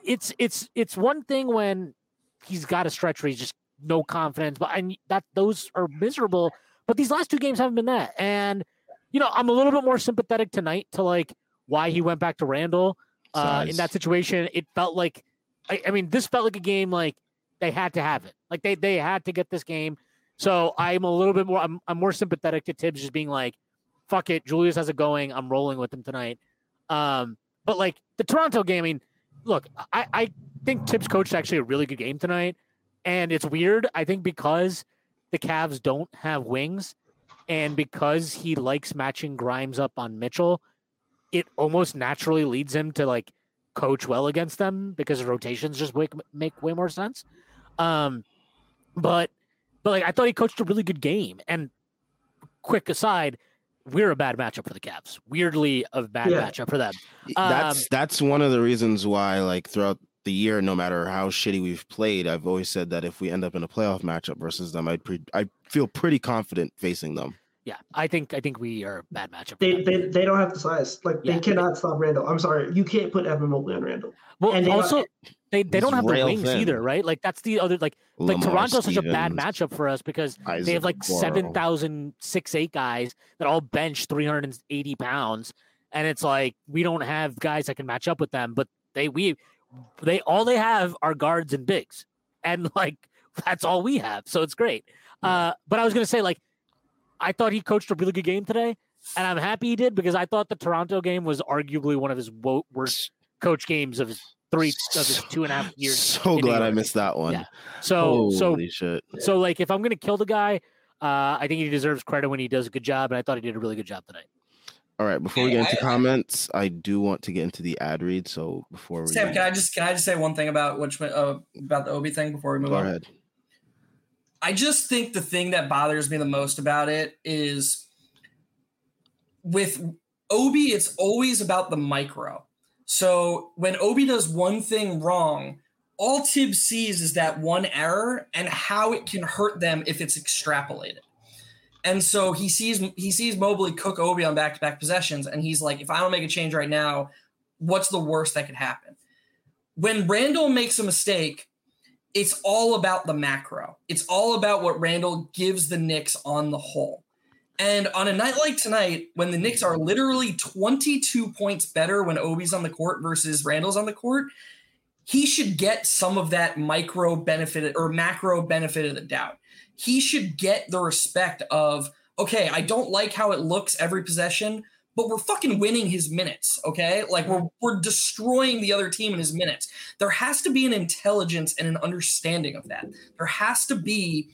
it's it's it's one thing when he's got a stretch where he's just no confidence, but and that those are miserable. But these last two games haven't been that. And, you know, I'm a little bit more sympathetic tonight to like why he went back to Randle uh, in that situation. It felt like I, I mean, this felt like a game like they had to have it. Like they they had to get this game. So I'm a little bit more. I'm I'm more sympathetic to Thibs just being like, "Fuck it, Julius has it going. I'm rolling with him tonight." Um, but like the Toronto game, I mean, look, I I think Thibs coached actually a really good game tonight, and it's weird. I think because the Cavs don't have wings, and because he likes matching Grimes up on Mitchell, it almost naturally leads him to like coach well against them because rotations just make, make way more sense. Um, but but like I thought he coached a really good game. And quick aside, we're a bad matchup for the Cavs. Weirdly, a bad Yeah. matchup for them. that's Um, that's one of the reasons why, like throughout the year, no matter how shitty we've played, I've always said that if we end up in a playoff matchup versus them, I'd pre- I feel pretty confident facing them. Yeah, I think I think we are a bad matchup. They, they they don't have the size. Like Yeah. they cannot stop Randle. I'm sorry, you can't put Evan Mobley on Randle. well, and they don't- also they, they don't have the wings thin. either, right? Like that's the other like like Lamar Toronto's such a bad matchup for us because they have like seven thousand six eight guys that all bench 380 pounds. And it's like we don't have guys that can match up with them but they we they all they have are guards and bigs. And <laughs> like that's all we have so it's great. Uh but i was gonna say like i thought he coached a really good game today and i'm happy he did because i thought the toronto game was arguably one of his wo- worst coach games of his three of his two and a half years So in glad I missed that one. Yeah. so so shit. so like if I'm gonna kill the guy, uh, I think he deserves credit when he does a good job, and I thought he did a really good job tonight. All right, before we get into I- comments, I do want to get into the ad read. So before we Sam, can I just can I just say one thing about which uh, about the Obi thing before we move go on? ahead. I just think the thing that bothers me the most about it is with Obi, it's always about the micro. So when Obi does one thing wrong, all Thibs sees is that one error and how it can hurt them if it's extrapolated. And so he sees he sees Mobley cook Obi on back-to-back possessions, and he's like, if I don't make a change right now, what's the worst that could happen? When Randle makes a mistake, it's all about the macro. It's all about what Randle gives the Knicks on the whole. And on a night like tonight, when the Knicks are literally 22 points better when Obi's on the court versus Randle's on the court, he should get some of that micro benefit or macro benefit of the doubt. He should get the respect of, okay, I don't like how it looks every possession, but we're fucking winning his minutes, okay? Like we're we're destroying the other team in his minutes. There has to be an intelligence and an understanding of that. There has to be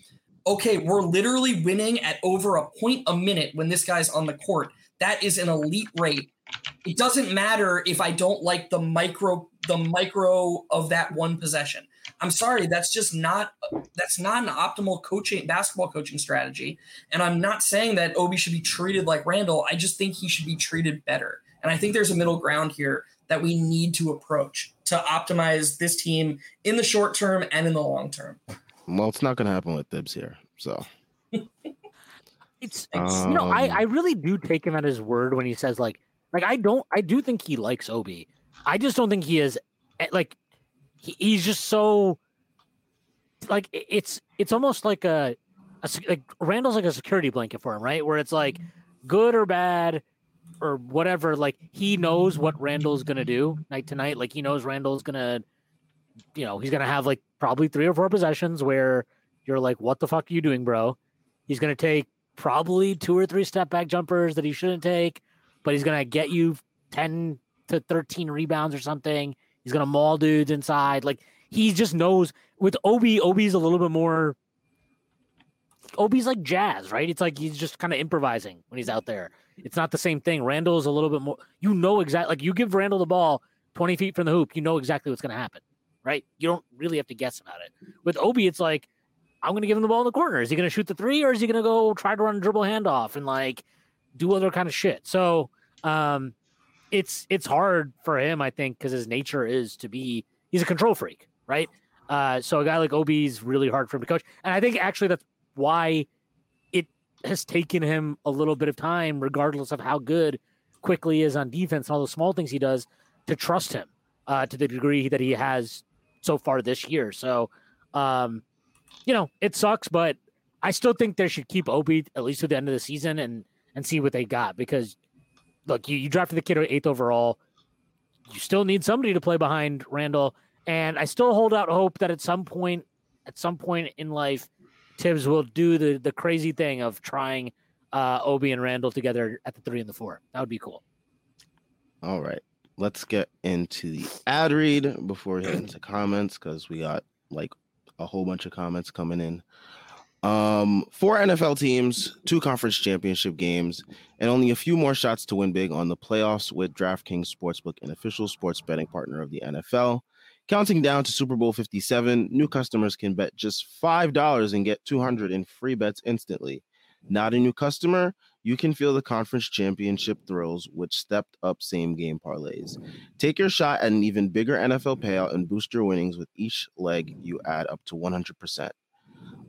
okay, we're literally winning at over a point a minute when this guy's on the court. That is an elite rate. It doesn't matter if I don't like the micro the micro of that one possession. I'm sorry, that's just not that's not an optimal coaching basketball coaching strategy. And I'm not saying that Obi should be treated like Randle. I just think he should be treated better. And I think there's a middle ground here that we need to approach to optimize this team in the short term and in the long term. Well, it's not going to happen with Thibs here. So <laughs> It's, it's you know I Um, I really do take him at his word when he says like like I don't I do think he likes Obi. I just don't think he is eh, like he, he's just so like it's it's almost like a, a like Randle's like a security blanket for him, right? Where it's like good or bad or whatever. Like he knows what Randle's gonna do night to night. Like he knows Randle's gonna, you know, he's gonna have like probably three or four possessions where you're like, what the fuck are you doing, bro? He's gonna take probably two or three step back jumpers that he shouldn't take, but he's gonna get you ten to thirteen rebounds or something. He's gonna maul dudes inside. Like he just knows with Obi, Obi's a little bit more Obi's like jazz, right? It's like he's just kind of improvising when he's out there. It's not the same thing. Randle's a little bit more you know exactly like you give Randle the ball 20 feet from the hoop, you know exactly what's gonna happen. Right? You don't really have to guess about it. With Obi, it's like, I'm gonna give him the ball in the corner. Is he gonna shoot the three or is he gonna go try to run a dribble handoff and like do other kind of shit? So um it's it's hard for him, I think, because his nature is to be he's a control freak, right? Uh, so a guy like Obi is really hard for him to coach, and I think actually that's why it has taken him a little bit of time, regardless of how good Quickley is on defense and all the small things he does, to trust him uh, to the degree that he has so far this year. So, um, you know, it sucks, but I still think they should keep Obi at least to the end of the season and and see what they got because look, you, you drafted the kid at eighth overall. You still need somebody to play behind Randle. And I still hold out hope that at some point, at some point in life, Thibs will do the the crazy thing of trying uh, Obi and Randle together at the three and the four. That would be cool. All right. Let's get into the ad read before we head into <clears throat> comments because we got like a whole bunch of comments coming in. Um, four NFL teams, two conference championship games, and only a few more shots to win big on the playoffs with DraftKings Sportsbook, an official sports betting partner of the NFL. Counting down to Super Bowl 57, new customers can bet just $5 and get 200 in free bets instantly. Not a new customer? You can feel the conference championship thrills with stepped up same game parlays. Take your shot at an even bigger NFL payout and boost your winnings with each leg you add up to 100%.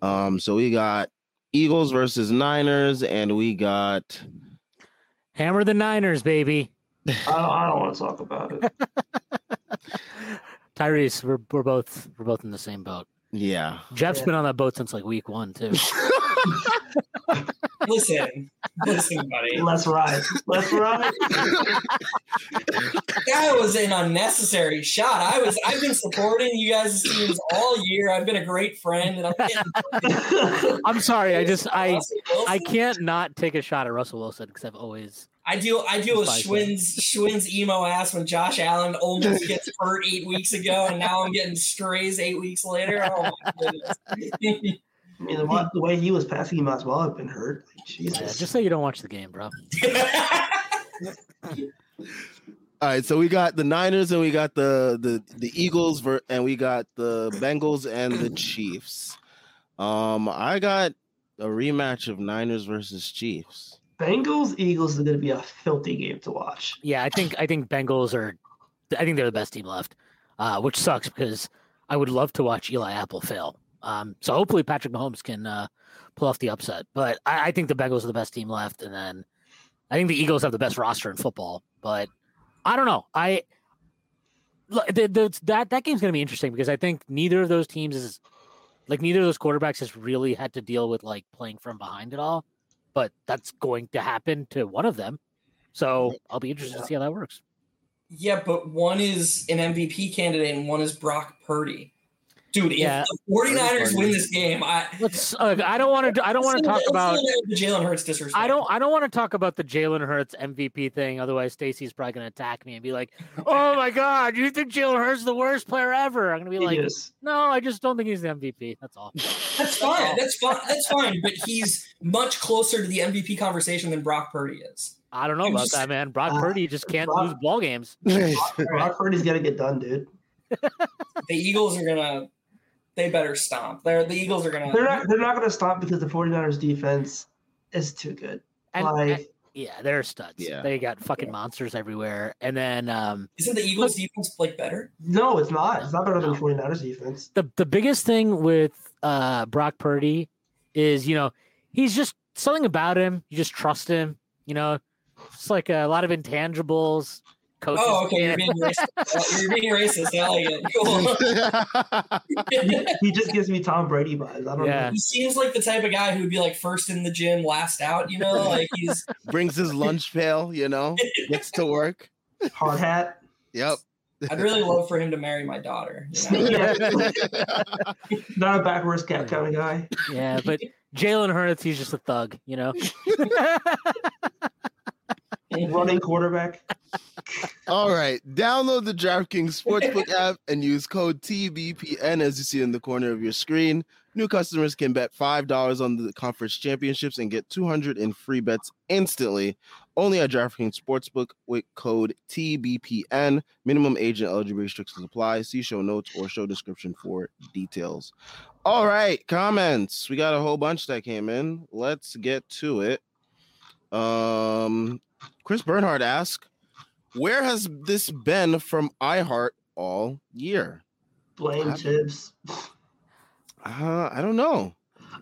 Um, so we got Eagles versus Niners, and we got Hammer the Niners, baby. I don't, I don't want to talk about it. <laughs> Tyrese, we're we're both we're both in the same boat. yeah. Geoff's Yeah. been on that boat since like week one too. <laughs> <laughs> Listen, listen, buddy. Let's ride. Let's ride. <laughs> That was an unnecessary shot. I was I've been supporting you guys' teams all year. I've been a great friend, and I'm getting <laughs> I'm sorry, I just I I can't not take a shot at Russell Wilson because I've always I do I do a Despise. Shwin's Shwin's emo ass when Josh Allen almost gets hurt eight weeks ago, and now I'm getting strays eight weeks later. Oh my goodness. <laughs> I mean, the, wa- the way he was passing, he might as well have been hurt. Like, yeah, Jesus. just say you don't watch the game, bro. <laughs> All right, so we got the Niners and we got the the the Eagles ver- and we got the Bengals and the Chiefs. Um, I got a rematch of Niners versus Chiefs. Bengals Eagles is going to be a filthy game to watch. Yeah, I think I think Bengals are I think they're the best team left. Uh, which sucks because I would love to watch Eli Apple fail. Um, so hopefully Patrick Mahomes can uh, pull off the upset. But I, I think the Bengals are the best team left, and then I think the Eagles have the best roster in football. But I don't know. I look, the, the, that that game's going to be interesting because I think neither of those teams is like neither of those quarterbacks has really had to deal with like playing from behind at all. But that's going to happen to one of them. So I'll be interested to see how that works. yeah, but one is an MVP candidate and one is Brock Purdy. Dude, Yeah. if the 49ers win this game, I Let's. Uh, I don't want to. I don't want to talk Let's about. end it with the Jalen Hurts disrespect. I don't. I don't want to talk about the Jalen Hurts MVP thing. Otherwise, Stacy's probably going to attack me and be like, "Oh my God, you think Jalen Hurts is the worst player ever?" I'm going to be He like, is. "No, I just don't think he's the MVP. That's all." That's fine. That's fine. That's fine. But he's much closer to the MVP conversation than Brock Purdy is. I don't know You about just- that, man. Brock Uh, Purdy just can't Brock- lose ball games. <laughs> Brock Purdy's got to get done, dude. <laughs> The Eagles are gonna. They better stomp. They're the Eagles are gonna. They're not. They're not going to stop because the 49ers defense is too good. And, like, and- yeah, they're studs. Yeah. They got fucking monsters everywhere. And then um, Isn't the Eagles defense like better? no, it's not. It's not better than No. 49ers defense. the the biggest thing with uh Brock Purdy is you know he's just something about him. You just trust him. You know, it's like a lot of intangibles. Coaches. Oh, okay. You're being racist. <laughs> You're being racist. I like it. <laughs> Cool. He just gives me Tom Brady vibes. I don't Yeah. he seems like the type of guy who would be like first in the gym, last out. You know, like he's Brings his lunch pail, you know, <laughs> gets to work. know. Hard hat. Yep. I'd really love for him to marry my daughter. You know? Not a backwards cat kind of guy. yeah, but Jalen Hurts, he's just a thug. You know. <laughs> Running quarterback. All right. Download the DraftKings Sportsbook <laughs> app and use code TBPN as you see in the corner of your screen. New customers can bet $5 on the conference championships and get 200 in free bets instantly. Only at DraftKings Sportsbook with code TBPN. Minimum age and eligibility restrictions apply. See show notes or show description for details. All right, comments. We got a whole bunch that came in. Let's get to it. Um, Chris Bernhard asked, "Where has this been from iHeart all year?" Blame What Thibs. Uh, I don't know.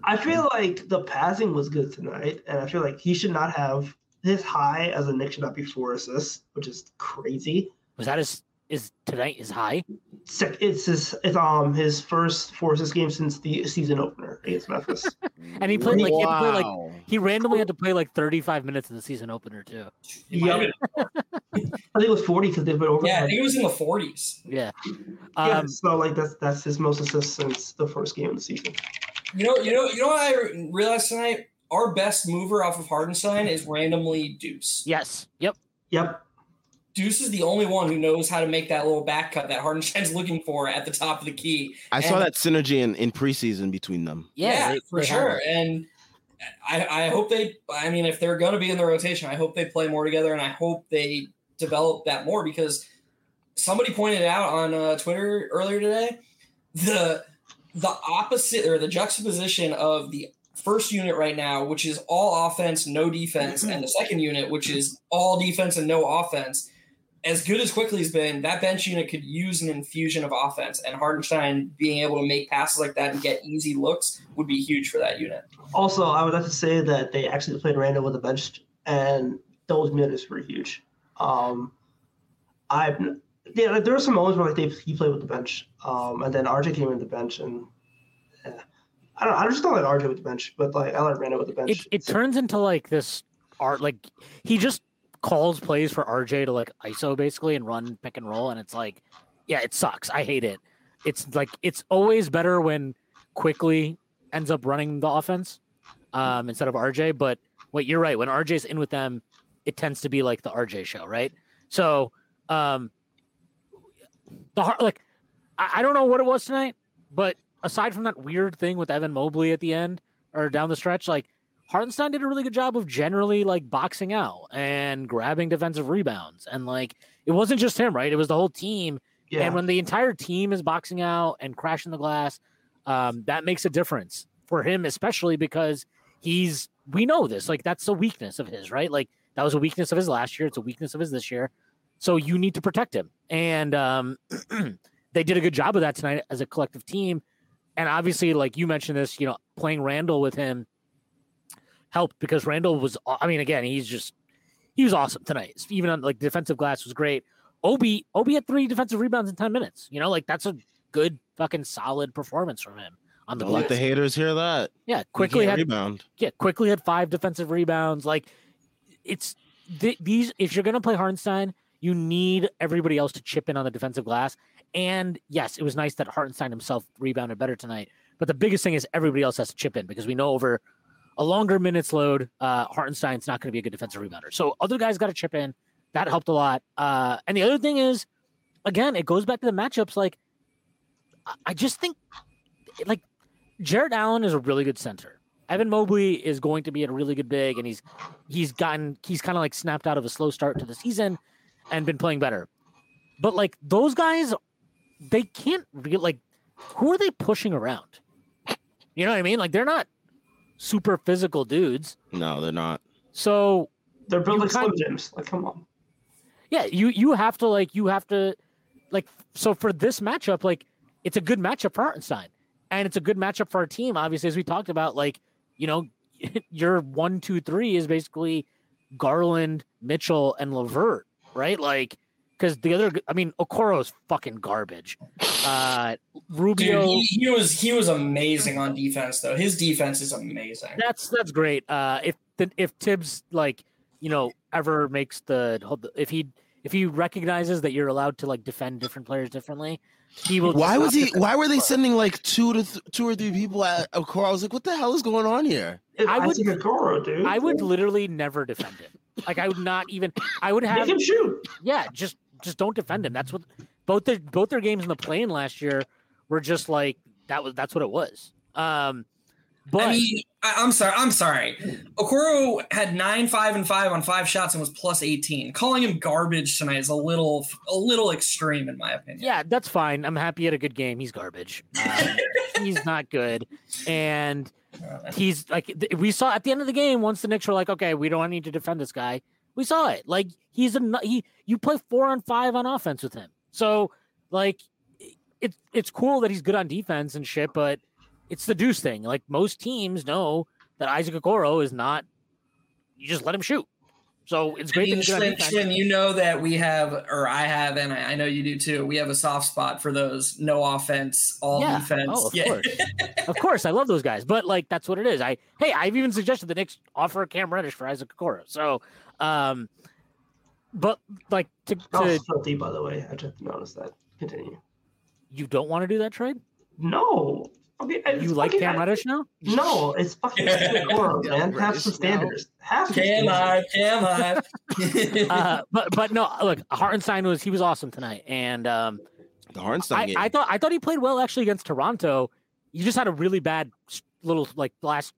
I feel like the passing was good tonight, and I feel like he should not have his high as a Knick should not be four assists, which is crazy. Was that his? Is tonight is high? It's his it's um his first four assist game since the season opener against Memphis. <laughs> And he played like he had to play like Wow. He randomly had to play like 35 minutes in the season opener too. He might have been- I think it was 40 because they've been over. Yeah, I think it was in the 40s. Yeah. yeah, Um, so like that's that's his most assists since the first game of the season. You know, you know, you know what I realized tonight? Our best mover off of Hartenstein is randomly Deuce. yes. Yep. Yep. Deuce is the only one who knows how to make that little back cut that Hartenstein's <laughs> looking for at the top of the key. I saw that synergy in, in preseason between them. Yeah. they- for they have sure. it. And I, I hope they. I mean, if they're going to be in the rotation, I hope they play more together, and I hope they develop that more because somebody pointed out on uh, Twitter earlier today the the opposite or the juxtaposition of the first unit right now, which is all offense, no defense, and the second unit, which is all defense and no offense. As good as Quickley's been, that bench unit could use an infusion of offense, and Hartenstein being able to make passes like that and get easy looks would be huge for that unit. Also, I would like to say that they actually played Randle with the bench, and those minutes were huge. Um, I've yeah, there were some moments where like they he played with the bench, um, and then RJ came in the bench, and eh, I don't. I just don't like RJ with the bench, but like I like Randle with the bench. It, it So- turns into like this art, like he just calls plays for RJ to like ISO basically and run pick and roll. And it's like, yeah, it sucks. I hate it. It's like, it's always better when Quickley ends up running the offense um, instead of RJ. But wait, you're right. When RJ's in with them, it tends to be like the RJ show, right? So, um, the heart, like, I, I don't know what it was tonight, but aside from that weird thing with Evan Mobley at the end or down the stretch, like Hartenstein did a really good job of generally like boxing out and grabbing defensive rebounds. And like it wasn't just him, right? It was the whole team. yeah. And when the entire team is boxing out and crashing the glass, um, that makes a difference for him, especially because he's we know this. Like that's a weakness of his, right? Like that was a weakness of his last year. It's a weakness of his this year. So you need to protect him. And um, <clears throat> they did a good job of that tonight as a collective team. And obviously, like you mentioned this, you know, playing Randle with him helped because Randle was, I mean, again, he's just, he was awesome tonight. Even on like defensive glass was great. Obi, Obi had three defensive rebounds in 10 minutes. You know, like that's a good fucking solid performance from him on the Don't let the haters hear that. yeah, Quickley had rebound. yeah, Quickley had five defensive rebounds. Like it's th- these. If you're gonna play Hartenstein, you need everybody else to chip in on the defensive glass. And yes, it was nice that Hartenstein himself rebounded better tonight. But the biggest thing is everybody else has to chip in because we know over a longer minutes load, uh, Hartenstein's not going to be a good defensive rebounder. So other guys got to chip in. That helped a lot. Uh, and the other thing is, again, it goes back to the matchups. Like, I- just think, like, Jarrett Allen is a really good center. Evan Mobley is going to be a really good big, and he's he's gotten he's kind of like snapped out of a slow start to the season and been playing better. But like those guys, they can't really like who are they pushing around? You know what I mean? Like they're not super physical dudes. No, they're not. So They're building you like Slim kind- Jims. Like, come on. yeah, you you have to like you have to like so for this matchup, like it's a good matchup for Hartenstein. And it's a good matchup for our team, obviously, as we talked about, like, you know, <laughs> your one, two, three is basically Garland, Mitchell, and LeVert, right? Like, because the other, I mean, Okoro is fucking garbage. Uh, Dude, Rubio, he, he was he was amazing on defense though. His defense is amazing. that's that's great. Uh, if the, if Thibs like, you know, ever makes the if he if he recognizes that you're allowed to like defend different players differently, he will. Why was he? Why were they sending like two to th- two or three people at Okoro? I was like, what the hell is going on here? I would- Isaac Okoro, dude. I would literally never defend him. Like I would not even. I would make have. him shoot. Yeah, just just don't defend him. That's what both their both their games in the plane last year were just like that was that's what it was. Um, but I mean, I, I'm sorry. I'm sorry. Okoro had nine, five, and five on five shots and was plus 18. Calling him garbage tonight is a little, a little extreme in my opinion. yeah, that's fine. I'm happy he had a good game. He's garbage. Um, <laughs> he's not good, and he's like we saw at the end of the game once the Knicks were like, okay, we don't need to defend this guy. We saw it. Like he's a he. You play four on five on offense with him, so like it's it's cool that he's good on defense and shit, but it's the deuce thing. Like most teams know that Isaac Okoro is not. You just let him shoot. So it's I great mean, that he's Shin, you know that we have, or I have, and I, I know you do too. We have a soft spot for those no offense, all Yeah. defense. Oh, of yeah. course. <laughs> of course, I love those guys, but like that's what it is. I hey, I've even suggested the Knicks offer Cam Reddish for Isaac Okoro. So, um, but like to, That was to filthy, by the way. I just noticed that. Continue. you don't want to do that trade? No. Okay, You like fucking- Cam Reddish now? No, it's fucking <laughs> Corona, Yeah, man. Have Reddish some standards. Have some Cam standards. I, Cam I. <laughs> <laughs> Uh, but but no, look, Hartenstein was he was awesome tonight, and um, The Hartenstein I, game. I thought I thought he played well actually against Toronto. You just had a really bad little like last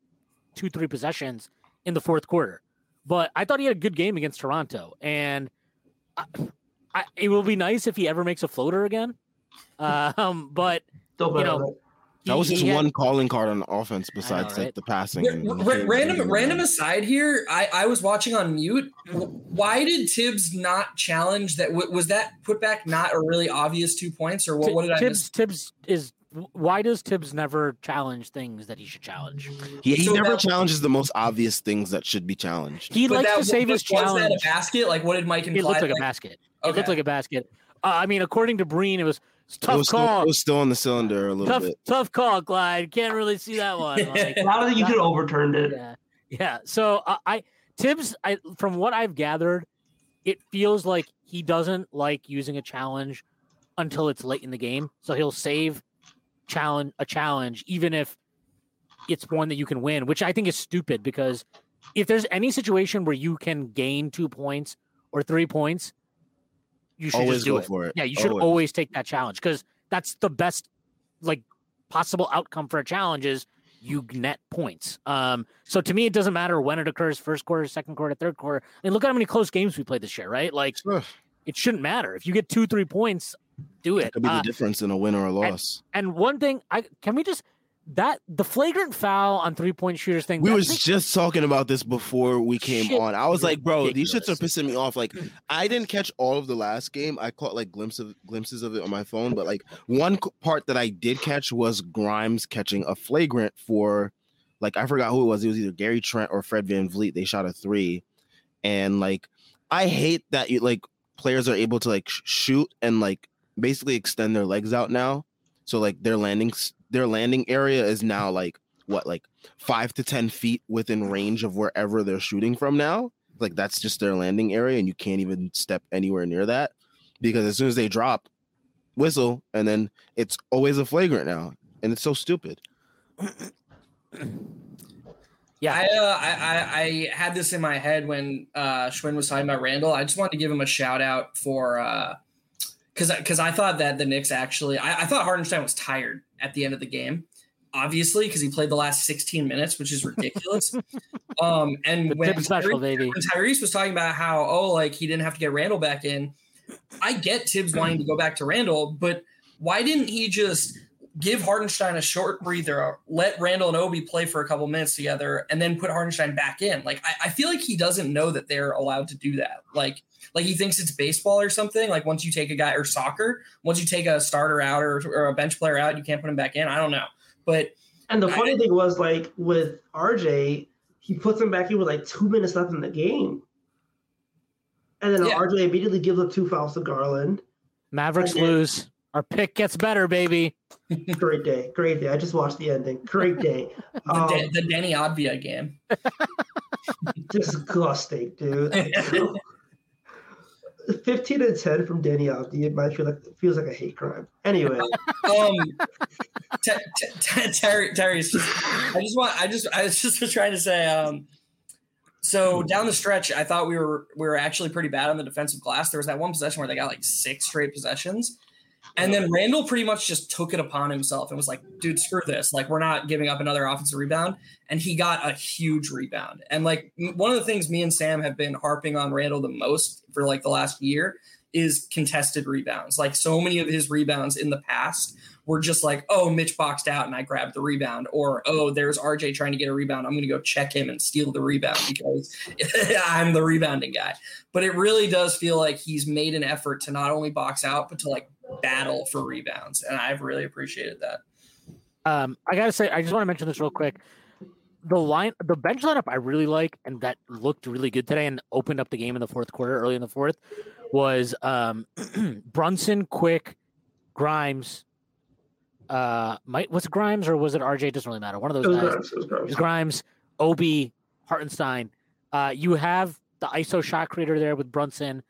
two three possessions in the fourth quarter, but I thought he had a good game against Toronto, and I, I, it will be nice if he ever makes a floater again. <laughs> Um, but Don't you know, that was he- just had- one calling card on offense besides right? like the passing. Ra- and the ra- random that random aside here I, I was watching on mute why did Thibs not challenge that W- was that putback not a really obvious two points or what, what did i Thibs miss Thibs is why does Thibs never challenge things that he should challenge? He, he So never that- challenges the most obvious things that should be challenged. He But likes that to was- save his was that challenge. a basket like what did mike imply It looked like a Like, basket. It looked like a basket. Uh, I mean, according to Breen, it was it's It tough was, still, call. it was still on the cylinder a little tough, bit. tough call, Clyde. Can't really see that <laughs> one. Like, I don't think you could have overturned it. yeah, yeah. So uh, I Thibs, I from what I've gathered, it feels like he doesn't like using a challenge until it's late in the game. So he'll save challenge a challenge even if it's one that you can win, which I think is stupid because if there's any situation where you can gain two points or three points, you should Always just do it. for it. Yeah, you should Always. always, take that challenge because that's the best like possible outcome for a challenge is you net points. Um, so to me, it doesn't matter when it occurs, first quarter, second quarter, third quarter. I mean, look at how many close games we played this year, right? Like it shouldn't matter. If you get two, three points, do it. could be the Uh, difference in a win or a loss. and one thing, I can we just that the flagrant foul on three point shooters thing. We was thing- just talking about this before we came Shit on. I was like, bro, these shits are pissing me off. Like, I didn't catch all of the last game. I caught like glimpses of glimpses of it on my phone, but like one part that I did catch was Grimes catching a flagrant for like I forgot who it was. It was either Gary Trent or Fred VanVleet. They shot a three, and like I hate that you like players are able to like sh- shoot and like basically extend their legs out now. So like their landing their landing area is now like what like five to ten feet within range of wherever they're shooting from now. Like that's just their landing area, and you can't even step anywhere near that because as soon as they drop, whistle, and then it's always a flagrant now, and it's so stupid. yeah. I, uh, I, I I had this in my head when uh, Shwin was talking about Randle. I just wanted to give him a shout out for because because I thought that the Knicks actually I, I thought Hartenstein was tired at the end of the game, obviously because he played the last 16 minutes, which is ridiculous. <laughs> um, and the when special, Tyrese, baby. when Tyrese was talking about how oh like he didn't have to get Randle back in, I get Thibs wanting to go back to Randle, but why didn't he just give Hartenstein a short breather, uh, let Randle and Obi play for a couple minutes together, and then put Hartenstein back in. Like I, I feel like he doesn't know that they're allowed to do that. Like like he thinks it's baseball or something. Like once you take a guy or soccer, once you take a starter out or, or a bench player out, you can't put him back in. I don't know, but And the I- funny thing was, like with RJ, he puts him back in with like two minutes left in the game, and then Yeah. RJ immediately gives up two fouls to Garland. Mavericks Okay. lose. Our pick gets better, baby. <laughs> Great day, great day. I just watched the ending. Great day. <laughs> the, Um, De- the Deni Avdija game. <laughs> disgusting, dude. 15 and 10 from Danny Avdi, it might feel like feels like a hate crime. Anyway, um T- T- T- Terry Terry's just I just want I just I was just trying to say um so down the stretch I thought we were we were actually pretty bad on the defensive glass. There was that one possession where they got like six straight possessions. And then Randle pretty much just took it upon himself and was like, dude, screw this. Like, we're not giving up another offensive rebound. And he got a huge rebound. And like, one of the things me and Sam have been harping on Randle the most for like the last year is contested rebounds. Like, so many of his rebounds in the past were just like, oh, Mitch boxed out and I grabbed the rebound. Or, oh, there's RJ trying to get a rebound. I'm going to go check him and steal the rebound because <laughs> I'm the rebounding guy. But it really does feel like he's made an effort to not only box out, but to like battle for rebounds. And I've really appreciated that. Um, I gotta say, I just want to mention this real quick. The line, the bench lineup, I really like, and that looked really good today, and opened up the game in the fourth quarter, early in the fourth, was um, <clears throat> Brunson, Quick, Grimes. Uh, might was it Grimes or was it RJ? It doesn't really matter. One of it those was guys. gross. It was gross. Grimes, Obi, Hartenstein. Uh, you have the ISO shot creator there with Brunson,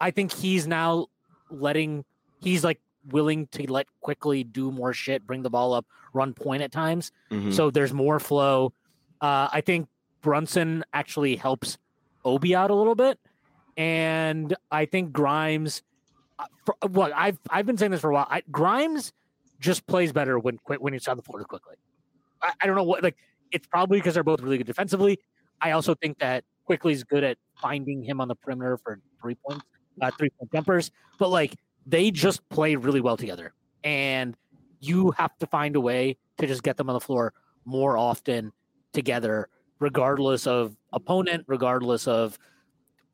I think he's now letting he's like willing to let Quickley do more shit, bring the ball up, run point at times. Mhm. So there's more flow. Uh, I think Brunson actually helps Obi out a little bit, and I think Grimes. uh, For, what I've I've been saying this for a while. I, Grimes just plays better when when he's on the floor Quickley. I, I don't know what like it's probably because they're both really good defensively. I also think that Quickley is good at finding him on the perimeter for three points, uh, three point jumpers. But like they just play really well together, and you have to find a way to just get them on the floor more often together, regardless of opponent, regardless of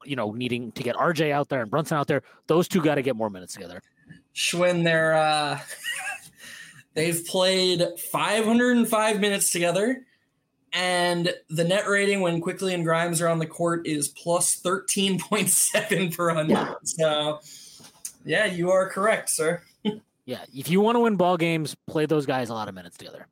you know needing to get RJ out there and Brunson out there. Those two got to get more minutes together. Shwin, they're uh, <laughs> they've played 505 minutes together, and the net rating when Quickley and Grimes are on the court is plus 13.7 per hundred. Yeah. So, yeah, you are correct, sir. <laughs> Yeah, if you want to win ball games, play those guys a lot of minutes together.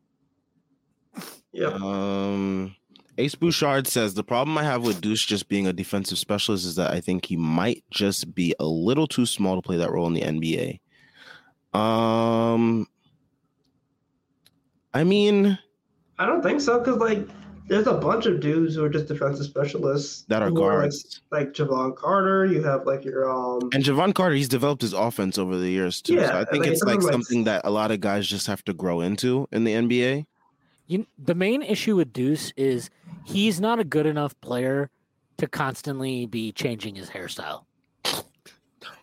Yeah. Um, Ace Bouchard says the problem I have with Deuce just being a defensive specialist is that I think he might just be a little too small to play that role in the NBA. Um, I mean I don't think so because like there's a bunch of dudes who are just defensive specialists that are who guards. like, like Jevon Carter. You have like your um. And Jevon Carter, he's developed his offense over the years too. so Yeah, I think like, it's like doesn't, like, something that a lot of guys just have to grow into in the NBA. You, the main issue with Deuce is he's not a good enough player to constantly be changing his hairstyle.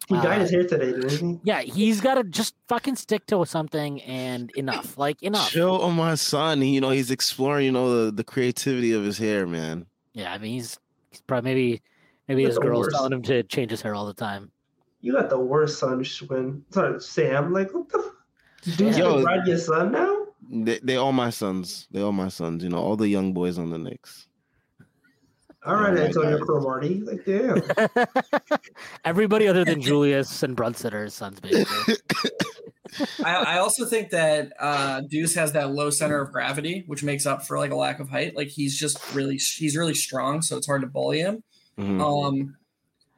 He dyed his uh, hair today, didn't he? Yeah, he's got to just fucking stick to something and enough. Like enough. Chill on my son. You know, he's exploring, you know, the, the creativity of his hair, man. Yeah, I mean he's, he's probably maybe maybe That's his girl's worst. telling him to change his hair all the time. You got the worst son, Shwin. Sorry, Sam. Like what the? f- Dude's Yo. gonna ride your son now? They, they all my sons. They all my sons. You know, all the young boys on the Knicks. All right, my Antonio guys. Cromartie. Like damn. <laughs> Everybody other than Julius and Brunson are his sons, basically. <laughs> I, I also think that uh, Deuce has that low center of gravity, which makes up for like a lack of height. Like he's just really he's really strong, so it's hard to bully him. Mhm. Um,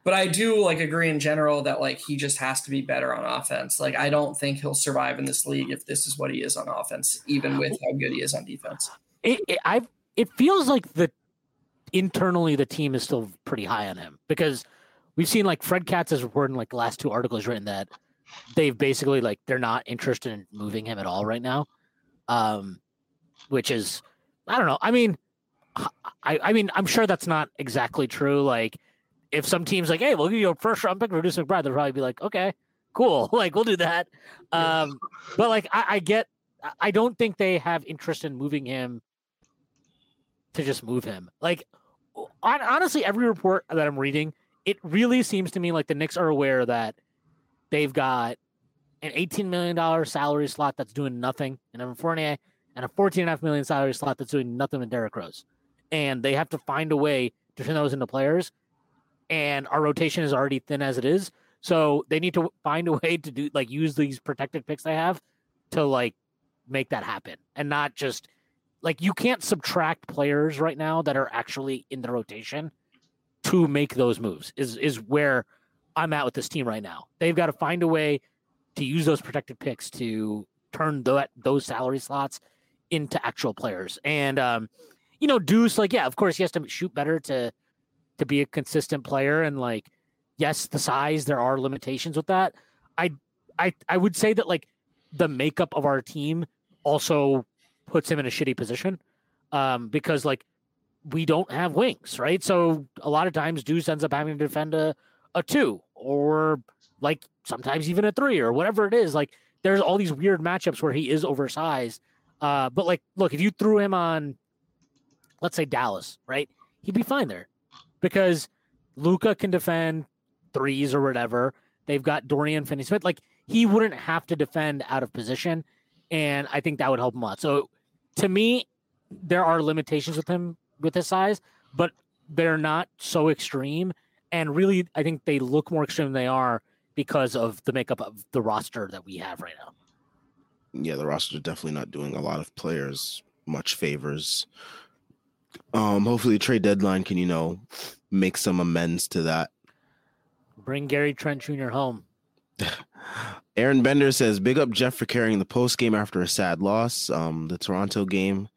but I do like agree in general that like he just has to be better on offense. Like I don't think he'll survive in this league if this is what he is on offense, even with how good he is on defense. it, it I it feels like the internally the team is still pretty high on him because we've seen like Fred Katz has reported in like the last two articles written that they've basically like they're not interested in moving him at all right now. Um which is I don't know. I mean I I mean I'm sure that's not exactly true. Like if some teams like, hey, we'll give you a first round pick for Deuce McBride, they'll probably be like, okay, cool. <laughs> Like we'll do that. Um but like I, I get I don't think they have interest in moving him to just move him. Like hon- honestly, every report that I'm reading, it really seems to me like the Knicks are aware that they've got an 18 million dollar salary slot that's doing nothing in Evan Fournier and a 14 and a half million salary slot that's doing nothing with Derrick Rose. And they have to find a way to turn those into players. And our rotation is already thin as it is. So they need to find a <laughs> way to do like use these protected picks they have to like make that happen and not just like you can't subtract players right now that are actually in the rotation to make those moves is is where I'm at with this team right now. They've got to find a way to use those protected picks to turn that those salary slots into actual players. And um, you know, Deuce, like, yeah, of course he has to shoot better to to be a consistent player. And like, yes, the size, there are limitations with that. I I I would say that like the makeup of our team also puts him in a shitty position. Um, because like we don't have wings, right? So a lot of times Deuce ends up having to defend a, a two or like sometimes even a three or whatever it is. Like there's all these weird matchups where he is oversized. Uh, but like, look, if you threw him on, let's say Dallas, right? He'd be fine there because Luka can defend threes or whatever. They've got Dorian Finney Smith. Like he wouldn't have to defend out of position. And I think that would help him a lot. So to me, there are limitations with him with his size, but they're not so extreme. And really, I think they look more extreme than they are because of the makeup of the roster that we have right now. yeah, the roster is definitely not doing a lot of players much favors. Um, hopefully, trade deadline can you know make some amends to that. Bring Gary Trent Jr. home. <laughs> Aaron Bender says, "Big up Geoff for carrying the post game after a sad loss, um, the Toronto game,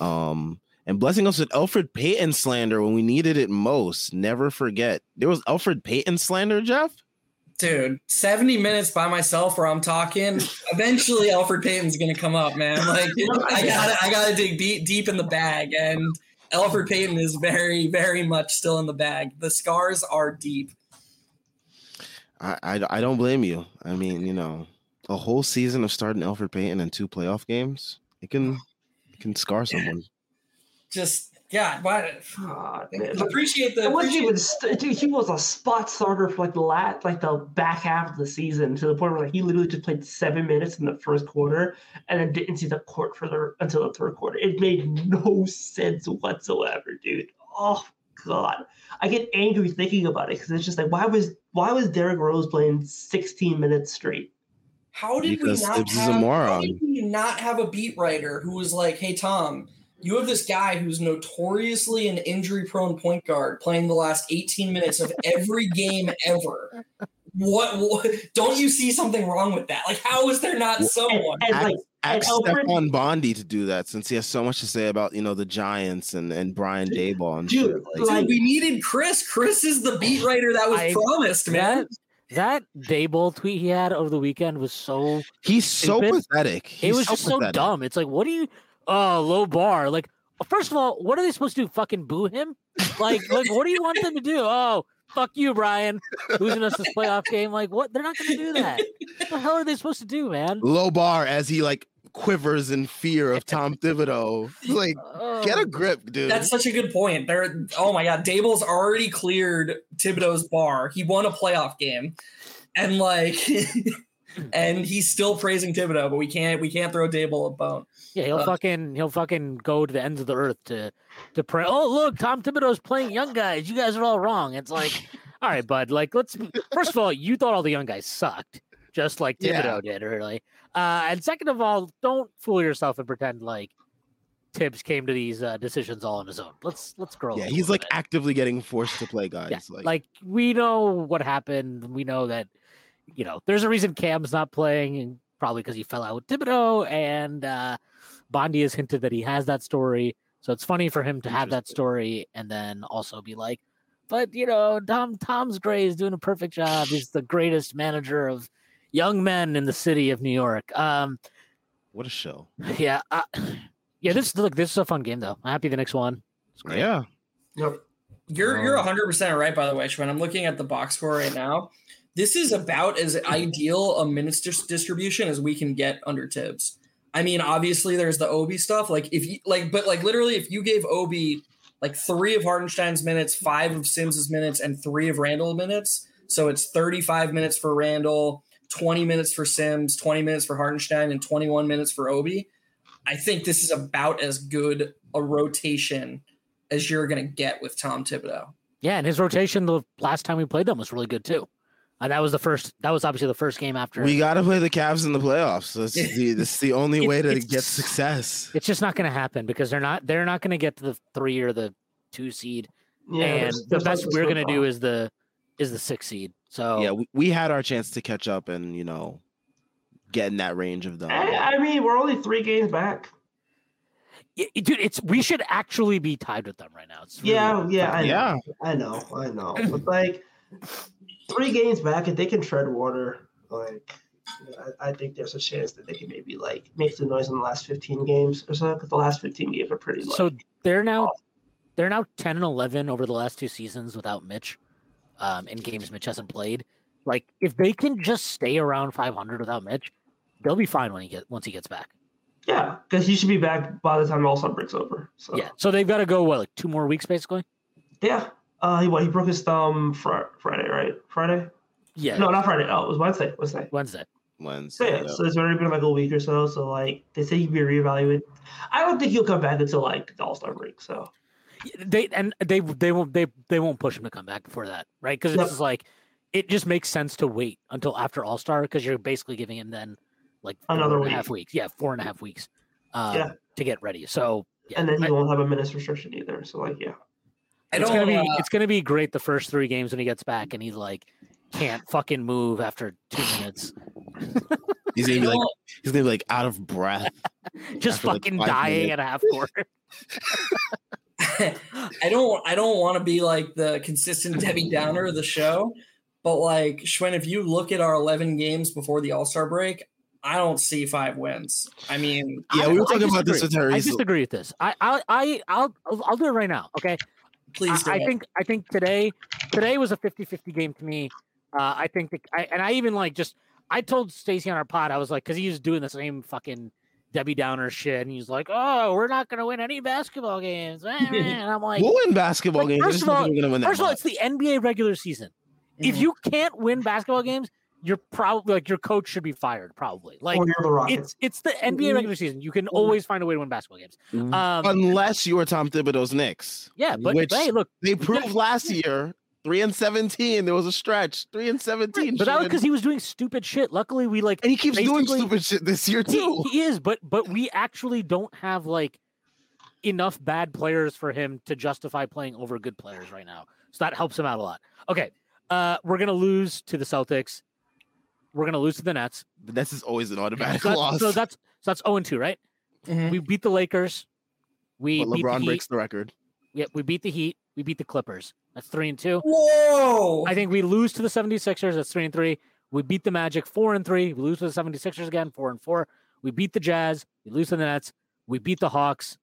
um, and blessing us with Elfrid Payton slander when we needed it most. Never forget. There was Elfrid Payton slander, Geoff. Dude, 70 minutes by myself where I'm talking. Eventually Elfrid Payton's gonna come up, man. Like I gotta I gotta dig deep deep in the bag. And Elfrid Payton is very, very much still in the bag. The scars are deep. I, I, I don't blame you. I mean, you know, a whole season of starting Elfrid Payton and two playoff games, it can it can scar someone. Just yeah, why God, man. appreciate the It wasn't appreciate even st- dude, he was a spot starter for like the last like the back half of the season to the point where like he literally just played seven minutes in the first quarter and then didn't see the court for the until the third quarter. It made no <laughs> sense whatsoever, dude. Oh god. I get angry thinking about it because it's just like why was why was Derrick Rose playing 16 minutes straight? How did Because we not Thibs is a have, How moron. did we not have a beat writer who was like, "Hey Tom, you have this guy who's notoriously an injury-prone point guard playing the last 18 minutes of every game ever. What, what? Don't you see something wrong with that? Like, how is there not And, someone? and, like Ask And Elfrid- Stefan Bondy to do that since he has so much to say about you know the Giants and and Brian Daboll and Dude. Like, like- Dude, we needed Chris. Chris is the beat <sighs> writer that was I- promised, man. That that Dayball tweet he had over the weekend was so he's so stupid. pathetic. it He's was just so dumb. It's like, what do you? Oh, low bar. Like, first of all, what are they supposed to do? Fucking boo him? Like, like, what do you want them to do? Oh, fuck you, Brian, losing us this playoff game. Like, what? They're not going to do that. What the hell are they supposed to do, man? Low bar as he like quivers in fear of Tom Thibodeau. Like, get a grip, dude. That's such a good point. There, oh my God, Daboll's already cleared Thibodeau's bar. He won a playoff game, and like, <laughs> and he's still praising Thibodeau, but we can't we can't throw Dable a bone. yeah, he'll uh, fucking he'll fucking go to the ends of the earth to to pray. Oh, look, Tom Thibodeau's playing young guys. You guys are all wrong. It's like, <laughs> all right, bud. Like, let's first of all, you thought all the young guys sucked, just like Yeah. Thibodeau did, really. Uh, and second of all, don't fool yourself and pretend like Thibs came to these uh, decisions all on his own. Let's let's grow. yeah, he's like bit. actively getting forced to play guys. Yeah, like, like we know what happened. We know that you know there's a reason Cam's not playing, and probably because he fell out with Thibodeau. And uh, Bondy has hinted that he has that story, so it's funny for him to have that story and then also be like, "But you know, Tom Tom's Gray is doing a perfect job. He's the greatest manager of young men in the city of New York." Um, what a show. <sighs> yeah, uh, <sighs> yeah. This look, this is a fun game though. I'm happy the next one. It's great. Yeah. Yep. You're you're Um, 100 percent right, by the way, Shwin. I'm looking at the box score right now. This is about as ideal a minutes distribution as we can get under Thibs. I mean, obviously there's the Obi stuff. Like if you like, but like literally, if you gave Obi like three of Hartenstein's minutes, five of Sims's minutes, and three of Randle minutes, so it's 35 minutes for Randle, 20 minutes for Sims, 20 minutes for Hartenstein, and 21 minutes for Obi. I think this is about as good a rotation as you're gonna get with Tom Thibodeau. Yeah, and his rotation the last time we played them was really good too. Uh, that was the first. That was obviously the first game after. We got to play the Cavs in the playoffs. That's <laughs> the that's the only It's- way to get success. it's just not going to happen because they're not. They're not going to get to the three or the two seed. Yeah, and there's- the there's best we're going to do is the is the six seed. So Yeah, we, we had our chance to catch up and you know get in that range of them. I, I mean, we're only three games back. Y- y- dude, it's we should actually be tied with them right now. It's really Yeah, yeah, I know. Yeah. I know, I know. <laughs> But like three games back, if they can tread water, like I, I think there's a chance that they can maybe like make some noise in the last 15 games or so. Because the last 15 games are pretty like, So they're now they're now ten and eleven over the last two seasons without Mitch, um, in games Mitch hasn't played. Like if they can just stay around five hundred without Mitch, they'll be fine when he get once he gets back. yeah, because he should be back by the time All Star breaks over. So Yeah. So they've got to go what like two more weeks basically. yeah. Uh, he what he broke his thumb fr- Friday, right? Friday? Yeah. No, not Friday. Oh, it was Wednesday. Wednesday. Wednesday. So Wednesday. yeah, yeah. so it's already been like a week or so. So like they say he'd be reevaluated. I don't think he'll come back until like the All Star break. So They and they they won't they they won't push him to come back before that, right? Because Yep. it's like it just makes sense to wait until after All Star because you're basically giving him then like four Another and week. half weeks. Yeah, four and a half weeks. Um, Yeah. To get ready. So yeah, and then he won't have a minutes restriction either. So like yeah. It's gonna be uh, it's gonna be great the first three games when he gets back and he's like can't fucking move after two minutes. <laughs> He's gonna be like he's gonna be like out of breath. <laughs> Just After, like, fucking dying minutes. at a half court. <laughs> <laughs> I don't I don't want to be like the consistent Debbie Downer of the show, but like Shwin, if you look at our 11 games before the All Star break, I don't see five wins. I mean, Yeah, I- we were talking about this with disagree. I disagree with this. I, I, I, I'll, I'll do it right now. Okay. please do I, I think I think today today was a 50-50 game to me. Uh, I think the, I, and I even like just I told Stacy on our pod I was like because he was doing the same fucking Debbie Downer shit and he's like oh we're not gonna win any basketball games <laughs> and I'm like We'll win basketball Like, games. I first of don't all- think we're gonna win first of all it's the NBA regular season. If Mhm. you can't win basketball games, you're probably like your coach should be fired probably. Like or you're the Rockets. it's it's the NBA Mhm. regular season. You can Mhm. always find a way to win basketball games. Mhm. Um, Unless you are Tom Thibodeau's Knicks. yeah, but, which- but hey, look, They proved last year, three and seventeen. There was a stretch, three and seventeen. but that was because he was doing stupid shit. Luckily, we like and he keeps doing stupid shit this year too. he is, but but we actually don't have like enough bad players for him to justify playing over good players right now. So that helps him out a lot. Okay, uh, we're gonna lose to the Celtics. We're gonna lose to the Nets. But this is always an automatic So that's, loss. so that's so that's zero and two, right? Mhm. We beat the Lakers. We but beat LeBron the Heat. breaks the record. Yeah, we beat the Heat. We beat the Clippers. That's three and two. Whoa! I think we lose to the 76ers. That's three and three. We beat the Magic four and three. We lose to the 76ers again, four and four. We beat the Jazz. We lose to the Nets. We beat the Hawks.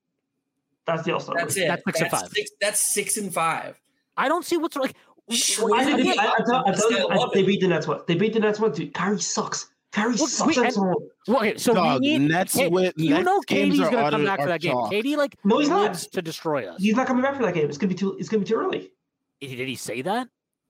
That's the All Star. that's it. that's six and five. Six, that's six and five. I don't see what's like. Sure. I, they, I, I, tell, I, tell you, I I, they beat the Nets once. They beat the Nets once. Dude, Kyrie sucks. Kyrie Look, sucks. we- at home. Well, okay, so Dog, we need. Nets Hey, win. you Nets know, games KD's gonna auto- come back for are that game. chalk. Katie like No, he's not. lives to destroy us. He's not coming back for that game. It's gonna be too. It's gonna be too early. Did he say that?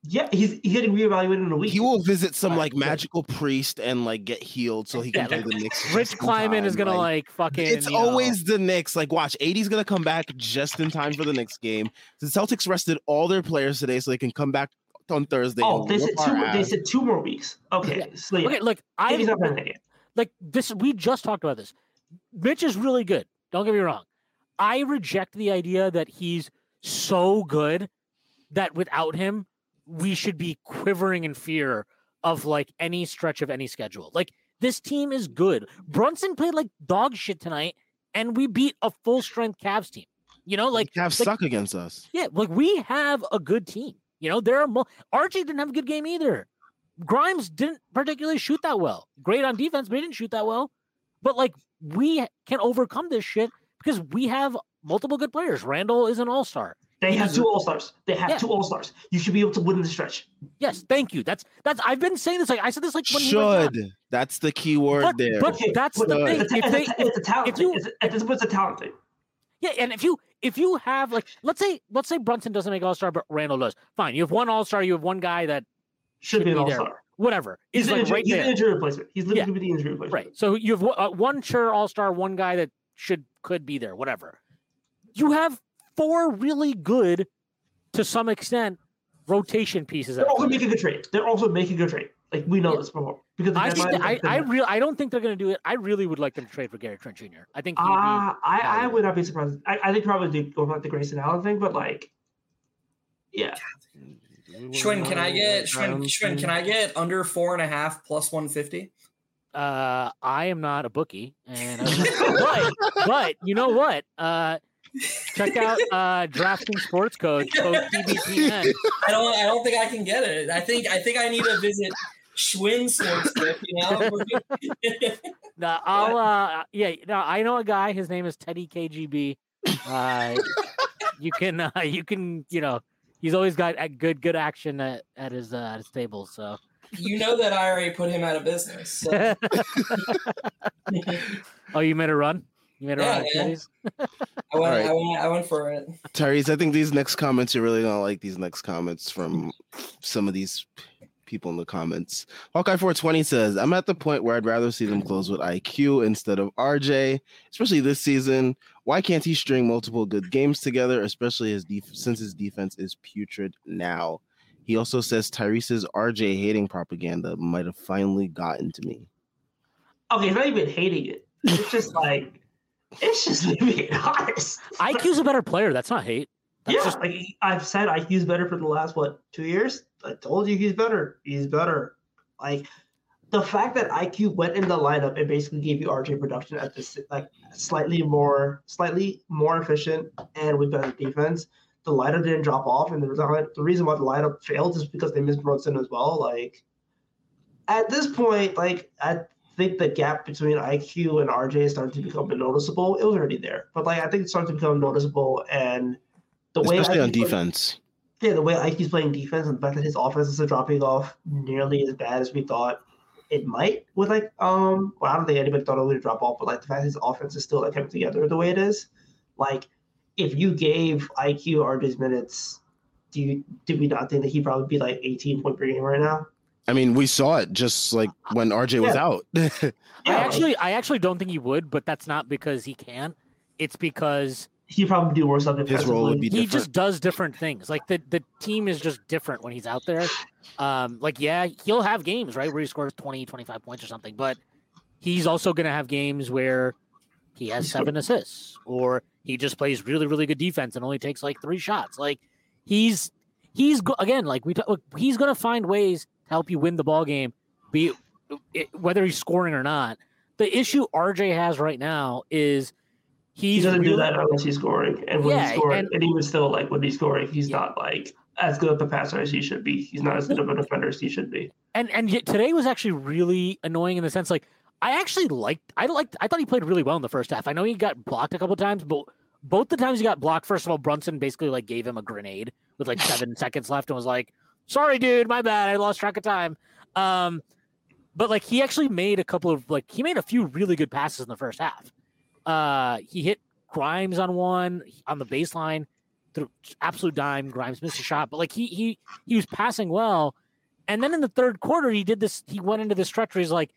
Yeah, he's he's getting reevaluated in a week. He will visit some like magical priest and like get healed so he can Yeah, play like, the Knicks. Rich just Kleiman is gonna like fucking. It's you know- always the Knicks. Like, watch, 80's gonna come back just in time for the Knicks game. The Celtics rested all their players today so they can come back on Thursday. Oh, they said two. More, they said two more weeks. Okay, so yeah, Okay, look, I he's not playing that game. like this we just talked about this mitch is really good don't get me wrong i reject the idea that he's so good that without him we should be quivering in fear of like any stretch of any schedule like this team is good brunson played like dog shit tonight and we beat a full strength Cavs team you know like Like, have like- suck against us. yeah, like we have a good team. You know, there are mo- RJ didn't have a good game either. Grimes didn't particularly shoot that well. Great on defense, but he didn't shoot that well. But like we can overcome this shit because we have multiple good players. Randle is an all star. They have two All Stars. They have Yeah. two All Stars. You should be able to win the stretch. Yes, thank you. That's that's I've been saying this like I said this like when he. Should. That's the key word But- there. but- Okay, that's but the thing. It's a, If it's, they- a, it's a talent if thing. you- It's a, at this point, it's a talent thing. Yeah, and if you if you have like let's say let's say Brunson doesn't make all star, but Randle does. Fine, you have one all star, you have one guy that Should, Should be an All. Star. whatever He's, is an like injury, right he's an injury replacement. He's literally Yeah. going to be the injury replacement. Right. So you have one- uh, one sure all star, one guy that should could be there, whatever. You have four really good, to some extent, rotation pieces. They're also making a good trade. They're also making a good trade. Like we know Yeah. this before because I think I I September. real I don't think they're going to do it. I really would like them to trade for Gary Trent Jr. I think he'd be, Uh, I, I would not be surprised. I, I think probably do go back to Grayson Allen thing, but like, yeah, Shwin, can I get Shwin, Shwin, can I get under four and a half plus one fifty? uh, I am not a bookie, and I- <laughs> <laughs> but but you know what? Uh, check out uh, DraftKings Sportsbook code TBPN. <laughs> I don't I don't think I can get it. I think I think I need to visit Shwin Sportsbook, you know. <laughs> <laughs> No, I'll uh yeah, no, I know a guy, his name is Teddy KGB. Uh you can uh, you can, you know, he's always got a good good action at, at his uh, at his table, so you know that I already put him out of business. So. <laughs> Oh, you made a run? You made a Yeah, run at man. Teddy's? I went, Alright. I went, I went for it. Tyrese, I think these next comments, you're really gonna like these next comments from some of these p- people in the comments. Hawkeye 420 says, I'm at the point where I'd rather see them close with IQ instead of RJ, especially this season. Why can't he string multiple good games together, especially his def- since his defense is putrid now? He also says Tyrese's RJ hating propaganda might have finally gotten to me. okay, it's not even hating it. It's just like, it's just me <laughs> being honest. IQ's a better player. That's not hate. That's yeah, just- like I've said, I, IQ's better for the last what two years. I told you he's better. He's better. Like the fact that IQ went in the lineup and basically gave you RJ production at this like slightly more, slightly more efficient and with better defense. The lineup didn't drop off, and the reason, the reason why the lineup failed is because they missed Brunson as well. Like at this point, like I think the gap between IQ and RJ is starting to become noticeable. It was already there, but like I think it's starting to become noticeable, and the way especially on IQ play- defense. yeah, the way IQ's playing defense and the fact that his offenses are dropping off nearly as bad as we thought it might with like um well I don't think anybody thought it would drop off, but like the fact his offense is still like coming together the way it is, like if you gave IQ RJ's minutes, do you did we not think that he'd probably be like 18 point per game right now? I mean, we saw it just like when RJ was out. <laughs> I actually, I actually don't think he would, but that's not because he can. It's because he'd probably do worse on His role would be he just does different things. Like the the team is just different when he's out there. Um, like yeah, he'll have games right where he scores 20, 25 points or something, but he's also going to have games where he has seven assists or he just plays really really good defense and only takes like three shots. Like he's he's go- again like we t- he's going to find ways to help you win the ball game, be it, whether he's scoring or not. The issue RJ has right now is he doesn't do that unless he's scoring. And when Yeah, he's scoring, and- and, even still like when he's scoring, he's Yeah. not like as good of a passer as he should be. He's not as good of a defender as he should be. and and yet today was actually really annoying in the sense like I actually liked I liked I thought he played really well in the first half. I know he got blocked a couple times, but both the times he got blocked, first of all, Brunson basically like gave him a grenade with like seven <laughs> seconds left and was like, "Sorry, dude, my bad. I lost track of time." Um, but like he actually made a couple of like he made a few really good passes in the first half. Uh, he hit Grimes on one on the baseline through absolute dime. Grimes missed a shot, but like he he he was passing well. And then in the third quarter, he did this. He went into this stretch where he's like,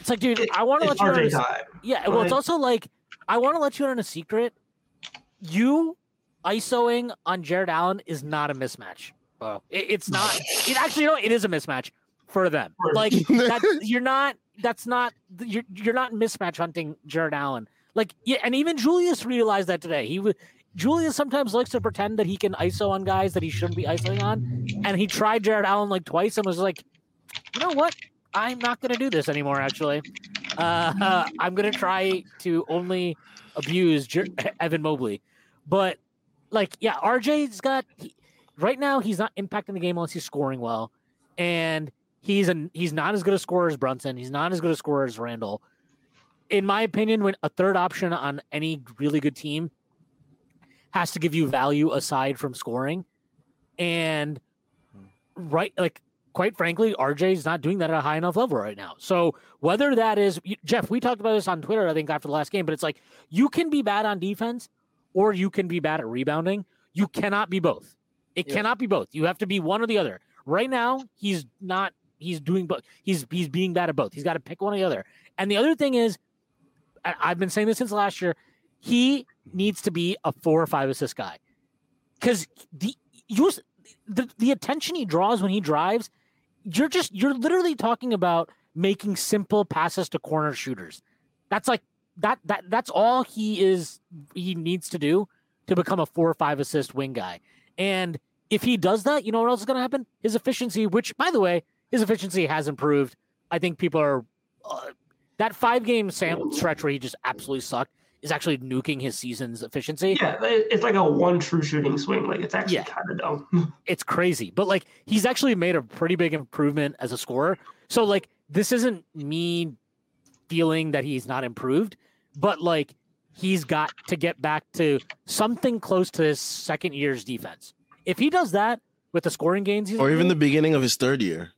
"It's like, dude, I want to let you know." This- yeah, well, it's also like I want to let you in on a secret. You ISOing on Jarrett Allen is not a mismatch. It, it's not. It actually, you know, it is a mismatch for them. Like that, <laughs> you're not. That's not. You're you're not mismatch hunting Jarrett Allen. Like yeah, and even Julius realized that today. He was. Julius sometimes likes to pretend that he can ISO on guys that he shouldn't be ISOing on, and he tried Jarrett Allen like twice and was like, you know what? I'm not going to do this anymore. Actually, uh, <laughs> I'm going to try to only abuse Jer- Evan Mobley. But like, yeah, RJ's got he, right now. He's not impacting the game unless he's scoring well, and he's an he's not as good a scorer as Brunson. He's not as good a scorer as Randle. In my opinion, when a third option on any really good team has to give you value aside from scoring, and right, like quite frankly, RJ is not doing that at a high enough level right now. So whether that is Geoff, we talked about this on Twitter, I think after the last game, but it's like you can be bad on defense or you can be bad at rebounding. You cannot be both. It Yeah. cannot be both. You have to be one or the other. Right now, he's not. He's doing both. He's he's being bad at both. He's got to pick one or the other. And the other thing is, I've been saying this since last year. He needs to be a four or five assist guy because the you the the attention he draws when he drives you're just you're literally talking about making simple passes to corner shooters. That's like that that that's all he is he needs to do to become a four or five assist wing guy. And if he does that, you know what else is going to happen? His efficiency, which by the way, his efficiency has improved. I think people are uh, that five game sam- stretch where he just absolutely sucked is actually nuking his season's efficiency. Yeah, it's like a one true shooting swing. Like it's actually Yeah. kind of dumb. <laughs> it's crazy. But like he's actually made a pretty big improvement as a scorer. So like this isn't me feeling that he's not improved, but like he's got to get back to something close to his second year's defense. If he does that with the scoring gains he's or even the beginning of his third year.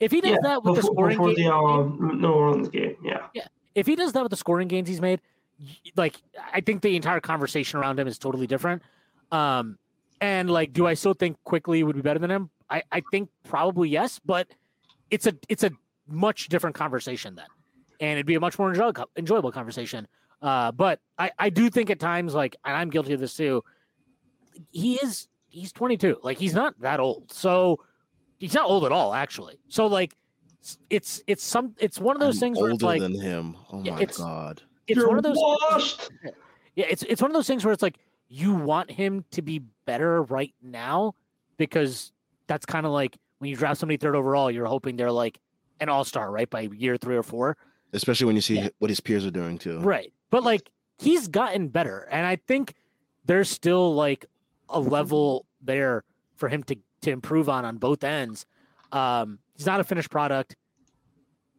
If he does yeah, that with the before, scoring before the he's um, New Orleans game. Yeah, yeah. if he does that with the scoring gains he's made, like I think the entire conversation around him is totally different. Um, and like, do I still think Quickley would be better than him? I, I think probably yes, but it's a it's a much different conversation then, and it'd be a much more enjoyable enjoyable conversation. Uh, but I I do think at times like, and I'm guilty of this too. He is he's 22, like he's not that old, so he's not old at all actually. So like, it's it's some it's one of those I'm things where older it's like than him. Oh my it's- god. it's You're one of those washed. yeah it's it's one of those things where it's like you want him to be better right now because that's kind of like when you draft somebody third overall, you're hoping they're like an all star, right? By year three or four. Especially when you see Yeah. what his peers are doing too. Right. But like he's gotten better. And I think there's still like a level there for him to to improve on on both ends. Um, he's not a finished product.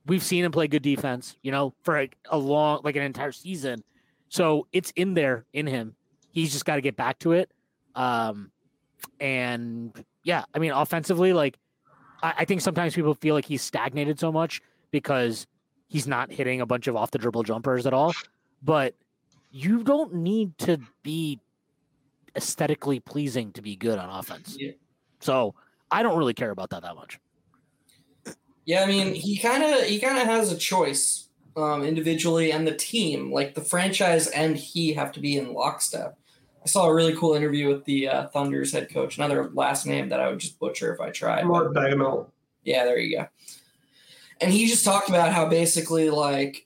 We've seen him play good defense, you know, for a, a long like an entire season. So it's in there in him. He's just got to get back to it. Um, and yeah, I mean, offensively, like I, I think sometimes people feel like he's stagnated so much because he's not hitting a bunch of off the dribble jumpers at all. But you don't need to be aesthetically pleasing to be good on offense. Yeah. So I don't really care about that that much. Yeah, I mean, he kind of he kind of has a choice um, individually and the team. Like the franchise and he have to be in lockstep. I saw a really cool interview with the uh, Thunder's head coach, another last name that I would just butcher if I tried. Mark Daigneault. Yeah, there you go. And he just talked about how basically like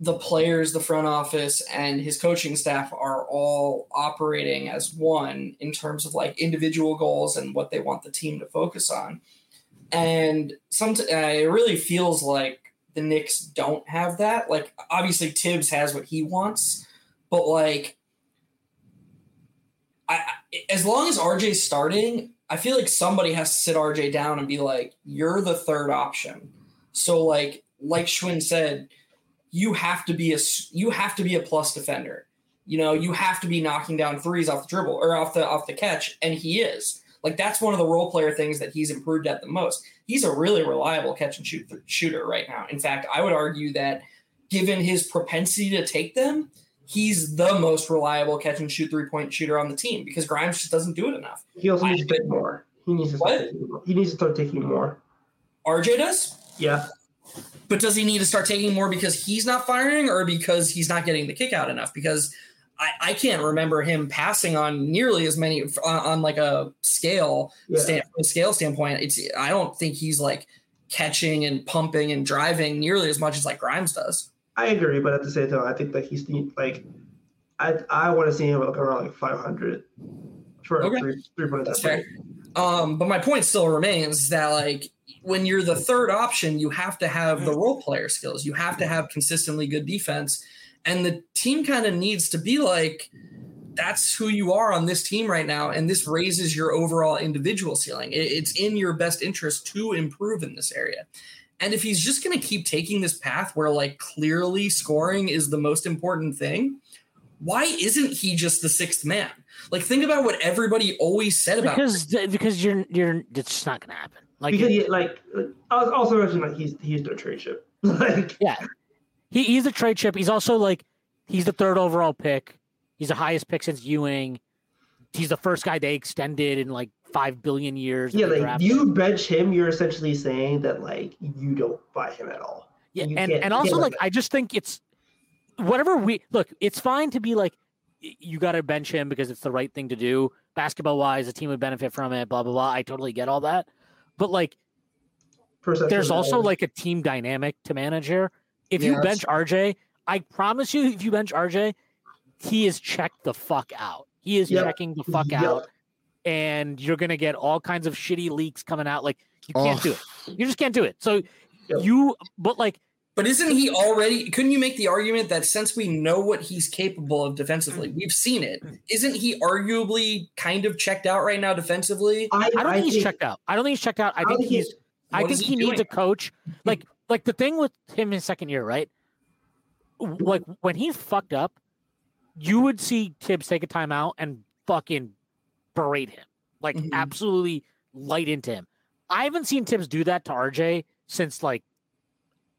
the players, the front office, and his coaching staff are all operating as one in terms of like individual goals and what they want the team to focus on. And some uh, it really feels like the Knicks don't have that. Like obviously Thibs has what he wants, but like I as long as RJ's starting, I feel like somebody has to sit RJ down and be like, "You're the third option." So like like Shwin said, you have to be a you have to be a plus defender. You know, you have to be knocking down threes off the dribble or off the off the catch, and he is. Like that's one of the role player things that he's improved at the most. He's a really reliable catch and shoot shooter right now. In fact, I would argue that given his propensity to take them, he's the most reliable catch and shoot three point shooter on the team because Grimes just doesn't do it enough. He also needs I- to take more. He needs to start What? taking more. He needs to start taking more. RJ does, Yeah. But does he need to start taking more because he's not firing or because he's not getting the kick out enough? Because I, I can't remember him passing on nearly as many on, on like a scale Yeah. stand, from a scale standpoint. It's I don't think he's like catching and pumping and driving nearly as much as like Grimes does. I agree, but at the same time, I think that he's need- like, I I want to see him like around like 500 for Okay. a three three point That's fair. Um, but my point still remains that like when you're the third option, you have to have the role player skills. You have to have consistently good defense, and the team kind of needs to be like that's who you are on this team right now, and this raises your overall individual ceiling. It- it's in your best interest to improve in this area. And if he's just going to keep taking this path where like clearly scoring is the most important thing, why isn't he just the sixth man? Like think about what everybody always said about Because because you're you're it's just not gonna happen. Like because he, like I was also mentioning like he's he's no trade chip. <laughs> like yeah. He he's a trade chip. He's also like he's the third overall pick. He's the highest pick since Ewing. He's the first guy they extended in like five billion years. yeah, like drafted. you bench him, you're essentially saying that like you don't buy him at all. Yeah, You and and also like I just think it's whatever we look. It's fine to be like y- you got to bench him because it's the right thing to do. Basketball wise, the team would benefit from it. Blah blah blah. I totally get all that, but like Perception there's also like a team dynamic to manage here. If Yeah, you bench RJ, I promise you, if you bench RJ, he is checked the fuck out. He is Yep. checking the fuck Yep. out, and you're gonna get all kinds of shitty leaks coming out. Like you can't Oh. do it. You just can't do it. So Yep. you, but like But isn't he already? Couldn't you make the argument that since we know what he's capable of defensively, we've seen it. Isn't he arguably kind of checked out right now defensively? I, I don't think he's checked out. I don't think he's checked out. I, think he's. he- I think he, he needs a coach. Like, like the thing with him his second year, right? Like when he fucked up, you would see Thibs take a timeout and fucking berate him, like Mhm. absolutely light into him. I haven't seen Thibs do that to RJ since like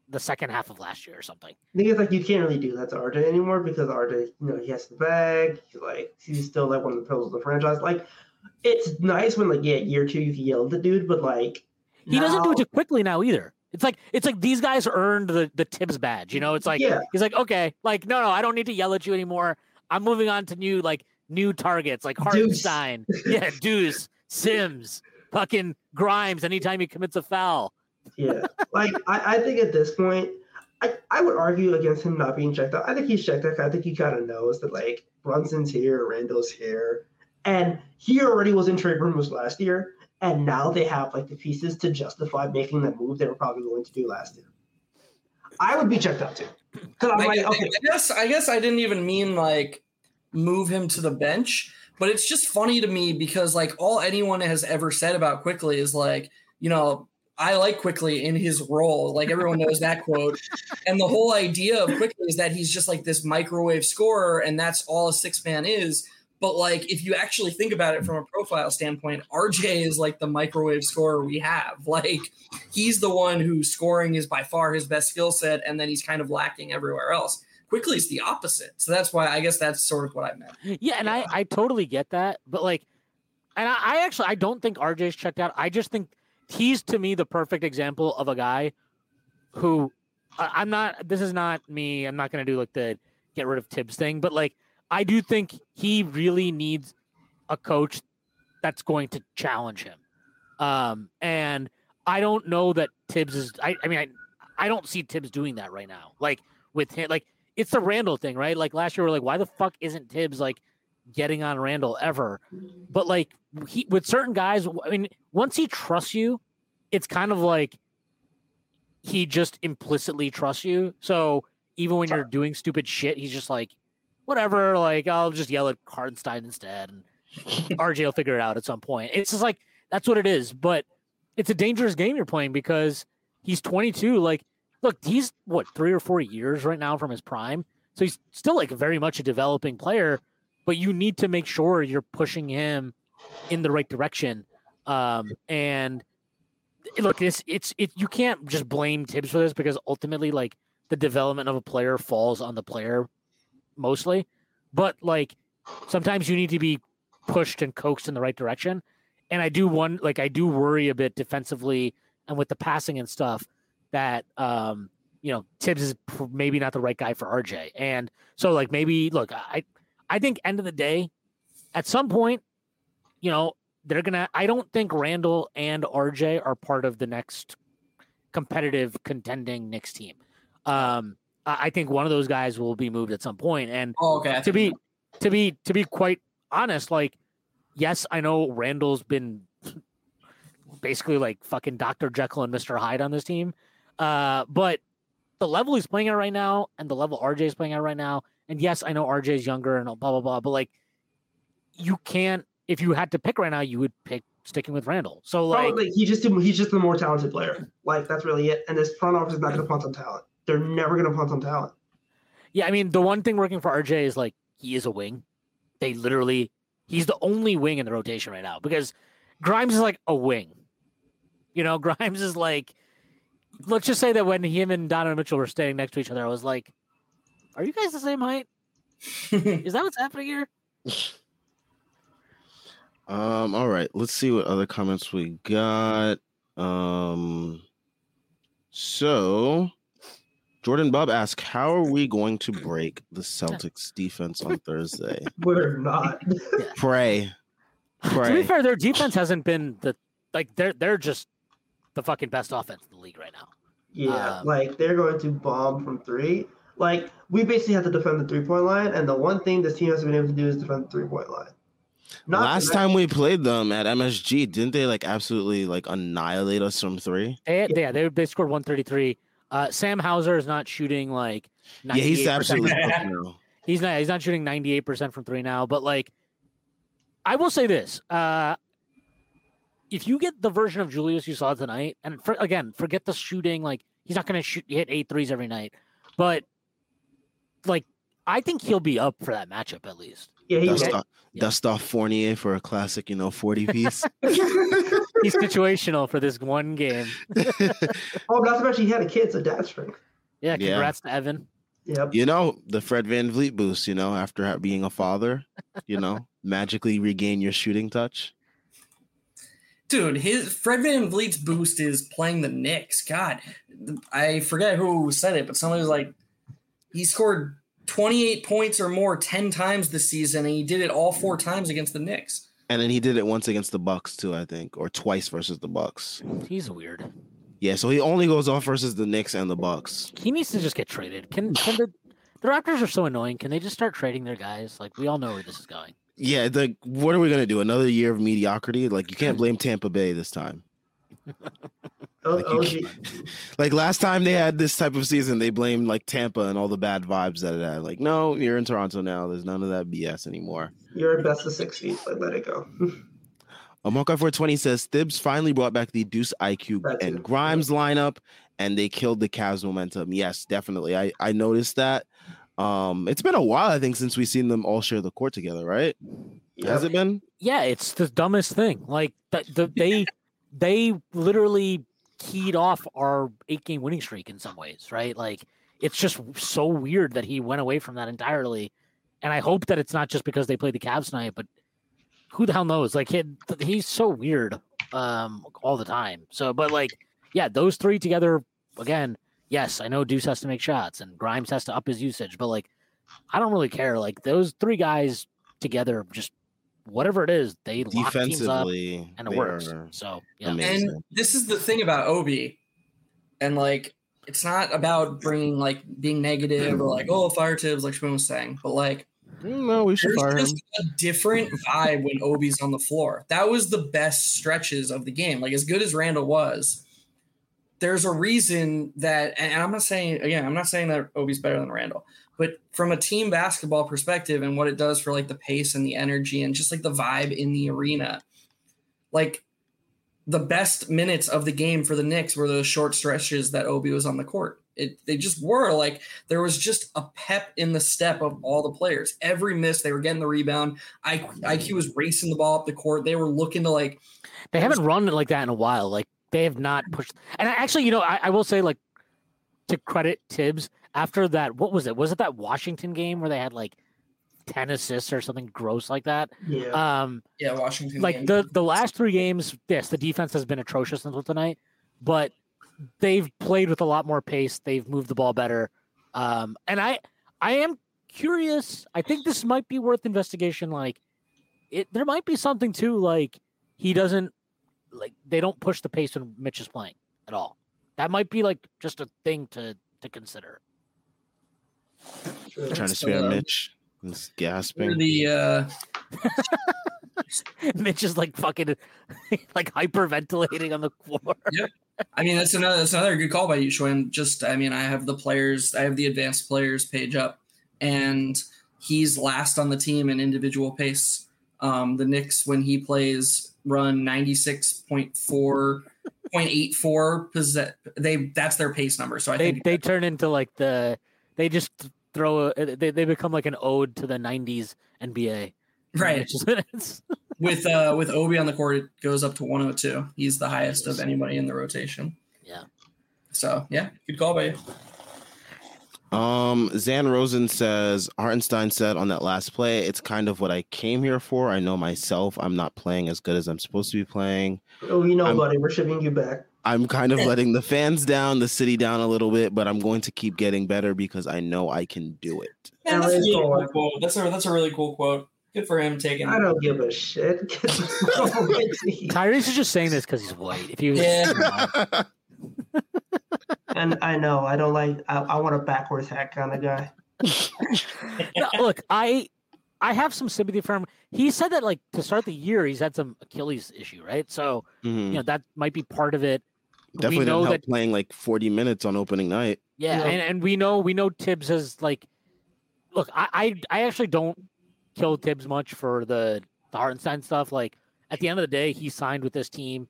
the second half of last year or something. I think it's like you can't really do that to RJ anymore because RJ, you know, he has the bag. He's like he's still like one of the pillars of the franchise. Like it's nice when like yeah, year two you can yell at the dude, but like He doesn't do it too quickly now either. It's like it's like these guys earned the the Thibs badge. You know, it's like yeah, He's like, okay, like no, no, I don't need to yell at you anymore. I'm moving on to new like new targets like Deuce. Hartenstein, yeah, Deuce, Sims, fucking Grimes. Anytime he commits a foul, yeah. like I, I think at this point, I, I would argue against him not being checked out. I think he's checked out. I think he kind of knows that like Brunson's here, Randle's here, and he already was in trade rumors last year, and now they have like the pieces to justify making the move they were probably going to do last year. I would be checked out too. Because I'm I, like, okay, I guess I guess I didn't even mean like move him to the bench, but it's just funny to me because like all anyone has ever said about Quickley is like, you know, I like Quickley in his role. Like everyone knows that quote. And the whole idea of Quickley is that he's just like this microwave scorer and that's all a six man is. But like if you actually think about it from a profile standpoint, RJ is like the microwave scorer we have. Like he's the one whose scoring is by far his best skill set, and then he's kind of lacking everywhere else. Quickley is the opposite. So that's why I guess that's sort of what I meant. Yeah, and I I totally get that, but like, and I, I actually I don't think RJ's checked out. I just think he's to me the perfect example of a guy who I'm not. This is not me. I'm not going to do like the get rid of Thibs thing, but like I do think he really needs a coach that's going to challenge him. Um, and I don't know that Thibs is. I, I mean, I, I don't see Thibs doing that right now. Like with him, like it's the Randle thing, right? Like last year, we are like, why the fuck isn't Thibs like getting on Randle ever? Mm-hmm. But like he with certain guys, I mean, once he trusts you, it's kind of like he just implicitly trusts you. So even when you're doing stupid shit, he's just like, whatever. Like I'll just yell at Hartenstein instead, and <laughs> RJ will figure it out at some point. It's just like that's what it is. But it's a dangerous game you're playing because he's 22. Like, look, he's what three or four years right now from his prime, so he's still like very much a developing player. But you need to make sure you're pushing him in the right direction. Um, and look, it's it's it. You can't just blame Thibs for this because ultimately, like the development of a player falls on the player mostly. But like sometimes you need to be pushed and coaxed in the right direction. And I do one like I do worry a bit defensively and with the passing and stuff that um you know Thibs is maybe not the right guy for RJ. And so like maybe look, I I think end of the day, at some point, you know, they're gonna I don't think Randle and RJ are part of the next competitive contending Knicks team. Um I I think one of those guys will be moved at some point. And Oh, okay. To be to be to be quite honest, like yes, I know Randle's been basically like fucking Dr. Jekyll and Mr. Hyde on this team. Uh, but the level he's playing at right now and the level RJ is playing at right now, and yes, I know RJ's younger and blah blah blah, but like you can't if you had to pick right now, you would pick sticking with Randle. So like probably he just he's just the more talented player. Like that's really it. And this front office is not going to punt on talent. They're never going to punt on talent. Yeah, I mean, the one thing working for RJ is like he is a wing. They literally, he's the only wing in the rotation right now because Grimes is like a wing. You know, <laughs> Grimes is like, let's just say that when him and Donovan Mitchell were standing next to each other, I was like, are you guys the same height? Is that what's happening here? <laughs> Um, all right, let's see what other comments we got. Um, so Jordan Bob asked, "How are we going to break the Celtics defense on Thursday?" <laughs> We're not. <laughs> Pray, To be fair, their defense hasn't been the like they're they're just the fucking best offense in the league right now. Yeah, Um, like they're going to bomb from three. Like we basically have to defend the three point line, and the one thing this team has been able to do is defend the three point line. Not Last to time we played them at MSG, didn't they like absolutely like annihilate us from three? They, yeah, they they scored 133. Uh, Sam Hauser is not shooting like. Yeah, he's absolutely Yeah. cooked now. <laughs> He's not. He's not shooting 98% from three now. But like, I will say this: uh, if you get the version of Julius you saw tonight, and for, again, forget the shooting. Like, he's not going to shoot hit eight threes every night, but like, I think he'll be up for that matchup at least. Yeah, he's Dust Yeah. off, dust off Fournier for a classic, you know, forty <laughs> piece. He's situational for this one game. <laughs> oh, not to mention he had a kid, so that's strength. Yeah, Yeah. congrats to Evan. Yep. you know, the Fred VanVleet boost. You know, after being a father, you know, <laughs> magically regain your shooting touch. Dude, his Fred VanVleet's boost is playing the Knicks. God, I forget who said it, but somebody was like, he scored 28 points or more 10 times this season, and he did it all four times against the Knicks. And then he did it once against the Bucks too, I think, or twice versus the Bucks. He's weird. Yeah, so he only goes off versus the Knicks and the Bucks. He needs to just get traded. Can can the the Raptors are so annoying. Can they just start trading their guys? Like we all know where this is going. Yeah, the what are we gonna do? Another year of mediocrity? Like you can't blame Tampa Bay this time. <laughs> O- Like, you OG, <laughs> Like last time they had this type of season, they blamed like Tampa and all the bad vibes that it had. Like, no, you're in Toronto now. There's none of that BS anymore. you're at best of six feet. Like, let it go. <laughs> Amoka 420 says Thibs finally brought back the Deuce IQ That and too. Grimes lineup, and they killed the Cavs momentum. Yes, definitely. I I noticed that. Um, it's been a while, I think, since we've seen them all share the court together, right? Has it been? Yeah, it's the dumbest thing. Like the, the <laughs> they they literally keyed off our eight game winning streak in some ways, right? Like it's just so weird that he went away from that entirely. And I hope that it's not just because they played the Cavs tonight, but who the hell knows? Like he, he's so weird um all the time. So but like yeah, those three together again, yes, I know Deuce has to make shots and Grimes has to up his usage, but like I don't really care. Like those three guys together just whatever it is, they lock teams up and it works. So yeah, amazing. And this is the thing about Obi, and like it's not about bringing like being negative or like oh fire Thibs like Shmoon was saying, but like Mm, No, we should there's fire him. a different vibe when Obi's on the floor. That was the best stretches of the game. Like as good as Randle was, there's a reason that, and and I'm not saying again, I'm not saying that Obi's better than Randle, but from a team basketball perspective and what it does for like the pace and the energy and just like the vibe in the arena, like the best minutes of the game for the Knicks were those short stretches that Obi was on the court. It they just were like there was just a pep in the step of all the players. Every miss, they were getting the rebound. IQ, was racing the ball up the court. They were looking to like they haven't run it like that in a while. Like they have not pushed. And I, actually, you know, I, I will say like to credit Thibs after that. What was it? Was it that Washington game where they had like ten assists or something gross like that? Yeah. Um, yeah, Washington. like game. the the last three games, yes, the defense has been atrocious until tonight, but they've played with a lot more pace. They've moved the ball better, um, and I I am curious. I think this might be worth investigation. Like, it there might be something too. Like he doesn't like they don't push the pace when Mitch is playing at all. That might be like just a thing to to consider. True. Trying to So, spare Mitch. He's gasping. the uh, <laughs> Mitch is like fucking <laughs> like hyperventilating on the floor. I mean, that's another that's another good call by you, Shwin. Just, I mean, I have the players, I have the advanced players page up, and he's last on the team in individual pace. Um, the Knicks, when he plays, run ninety six point four point eight four possess. They that's their pace number. So I they think they turn into like the they just throw a, they, they become like an ode to the 90s NBA <laughs> right It's just- it's- <laughs> with uh with Obi on the court, it goes up to one hundred two. He's the highest of anybody in the rotation. Yeah. So yeah, good call by you. Um, Zan Rosen says Hartenstein said on that last play, it's kind of what I came here for. I know myself, I'm not playing as good as I'm supposed to be playing. Oh, you know, I'm- buddy, we're shipping you back. I'm kind of letting the fans down, the city down a little bit, but I'm going to keep getting better because I know I can do it. Man, that's, a really cool forward. quote. that's a that's a really cool quote. Good for him taking. I don't give a shit. <laughs> Get the fuck away. Tyrese is just saying this because he's white. If you, Yeah. <laughs> and I know I don't like. I, I want a backwards hat kind of guy. <laughs> No, look, I I have some sympathy for him. He said that like to start the year, he's had some Achilles issue, right? So Mhm. you know that might be part of it. Definitely we didn't know help that playing like 40 minutes on opening night. Yeah, Yeah. and, and we know we know Thibs has like look, I, I I actually don't kill Thibs much for the the Hartenstein stuff. Like at the end of the day, he signed with this team.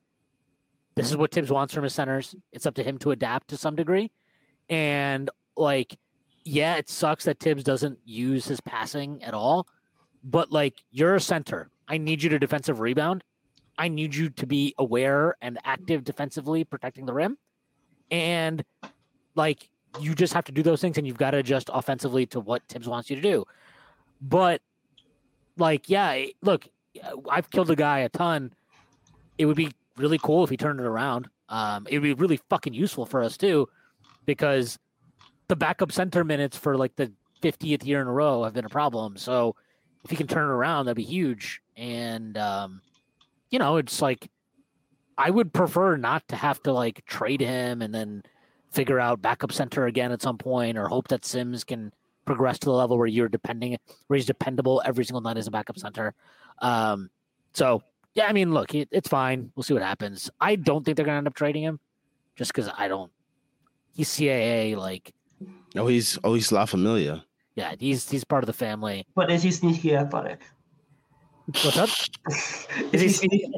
This is what Thibs wants from his centers. It's up to him to adapt to some degree. And like, yeah, it sucks that Thibs doesn't use his passing at all. But like you're a center. I need you to defensive rebound. I need you to be aware and active defensively protecting the rim. And like you just have to do those things and you've got to adjust offensively to what Thibs wants you to do. But like, yeah, look, I've killed a guy a ton. It would be really cool if he turned it around. Um, it would be really fucking useful for us too, because the backup center minutes for like the 50th year in a row have been a problem. So if he can turn it around, that'd be huge. And um, you know, it's like I would prefer not to have to like trade him and then figure out backup center again at some point, or hope that Sims can progress to the level where you're depending, where he's dependable every single night as a backup center. Um, so yeah, I mean, look, it, it's fine. We'll see what happens. I don't think they're gonna end up trading him, just because I don't. He's CAA, like Oh, he's oh he's La Familia. yeah, he's he's part of the family. But is he sneaky athletic? What's up? Is he he sneaky?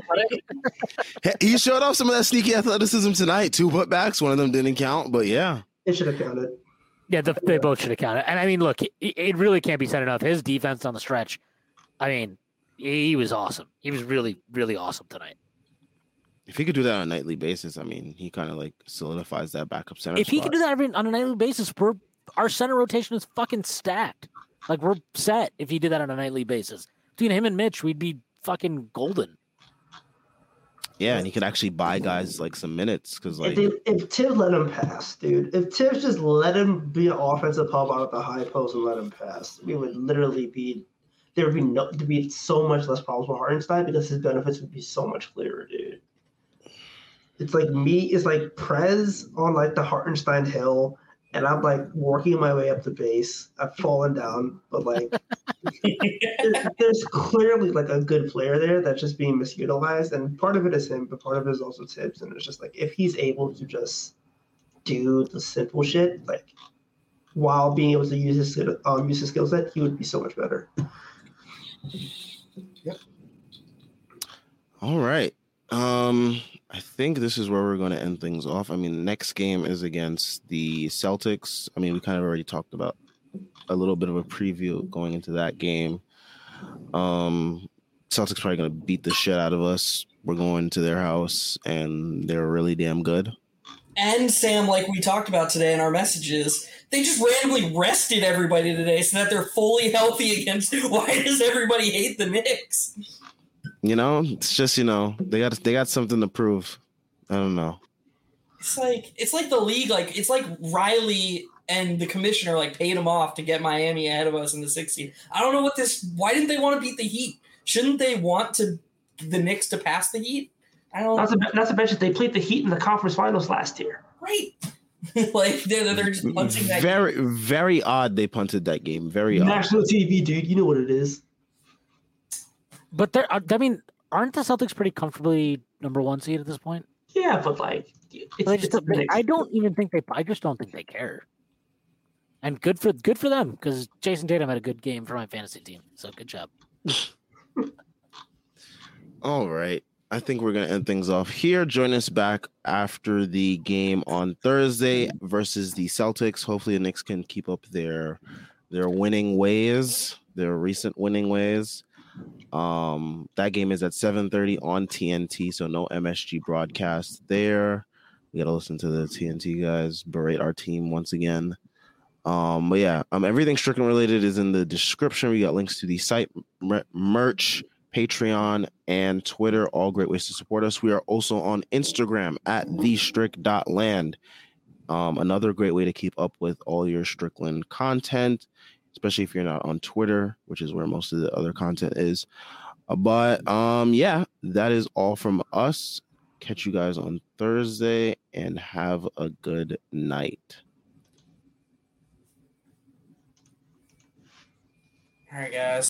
He- He showed off some of that sneaky athleticism tonight. Two putbacks, one of them didn't count, but yeah. It should have counted. Yeah, the, they both should have counted. And I mean, look, it, it really can't be said enough. His defense on the stretch, I mean, he was awesome. He was really, really awesome tonight. If he could do that on a nightly basis, I mean, he kind of like solidifies that backup center. If he could do that every, on a nightly basis, we're our center rotation is fucking stacked. Like we're set if he did that on a nightly basis. Between him and Mitch, we'd be fucking golden. yeah, and he could actually buy guys like some minutes because like if, they, if Thibs let him pass, dude, if Thibs just let him be an offensive hub out at the high post and let him pass, we would literally be there would be no to be so much less problems with Hartenstein because his benefits would be so much clearer, dude. It's like me, it's like Prez on like the Hartenstein hill, and I'm like working my way up the base. I've fallen down, but like <laughs> there's, there's clearly like a good player there that's just being misutilized, and part of it is him, but part of it is also Thibs. And it's just like if he's able to just do the simple shit, like while being able to use his um, use his skill set, he would be so much better. Yeah. All right. Um, I think this is where we're going to end things off. I mean, next game is against the Celtics. I mean, we kind of already talked about a little bit of a preview going into that game. Um, Celtics probably going to beat the shit out of us. We're going to their house, and they're really damn good. And Sam, like we talked about today in our messages, they just randomly rested everybody today so that they're fully healthy against. <laughs> Why does everybody hate the Knicks? You know, it's just you know they got they got something to prove. I don't know. It's like it's like the league, like it's like Riley and the commissioner like paid him off to get Miami ahead of us in the 16. I don't know what this. Why didn't they want to beat the Heat? Shouldn't they want to the Knicks to pass the Heat? I don't. Not to, not to mention they played the Heat in the conference finals last year. Right. <laughs> like they're they're just punching that. Very very odd. They punted that game. Very odd. National TV, dude. You know what it is. But they're, I mean, aren't the Celtics pretty comfortably number one seed at this point? Yeah, but like, it's, They just, it's the Knicks. I don't even think they. I just don't think they care. And good for good for them because Jayson Tatum had a good game for my fantasy team. So good job. <laughs> All right. I think we're going to end things off here. Join us back after the game on Thursday versus the Celtics. Hopefully the Knicks can keep up their their winning ways, their recent winning ways. Um that game is at 7:30 on TNT, so no MSG broadcast there. We got to listen to the TNT guys berate our team once again. Um but yeah, um everything Strickland related is in the description. We got links to the site mer- merch Patreon, and Twitter. All great ways to support us. We are also on Instagram at thestrick.land. Um, another great way to keep up with all your Strickland content, especially if you're not on Twitter, which is where most of the other content is. Uh, but um, yeah, that is all from us. Catch you guys on Thursday and have a good night. All right, guys.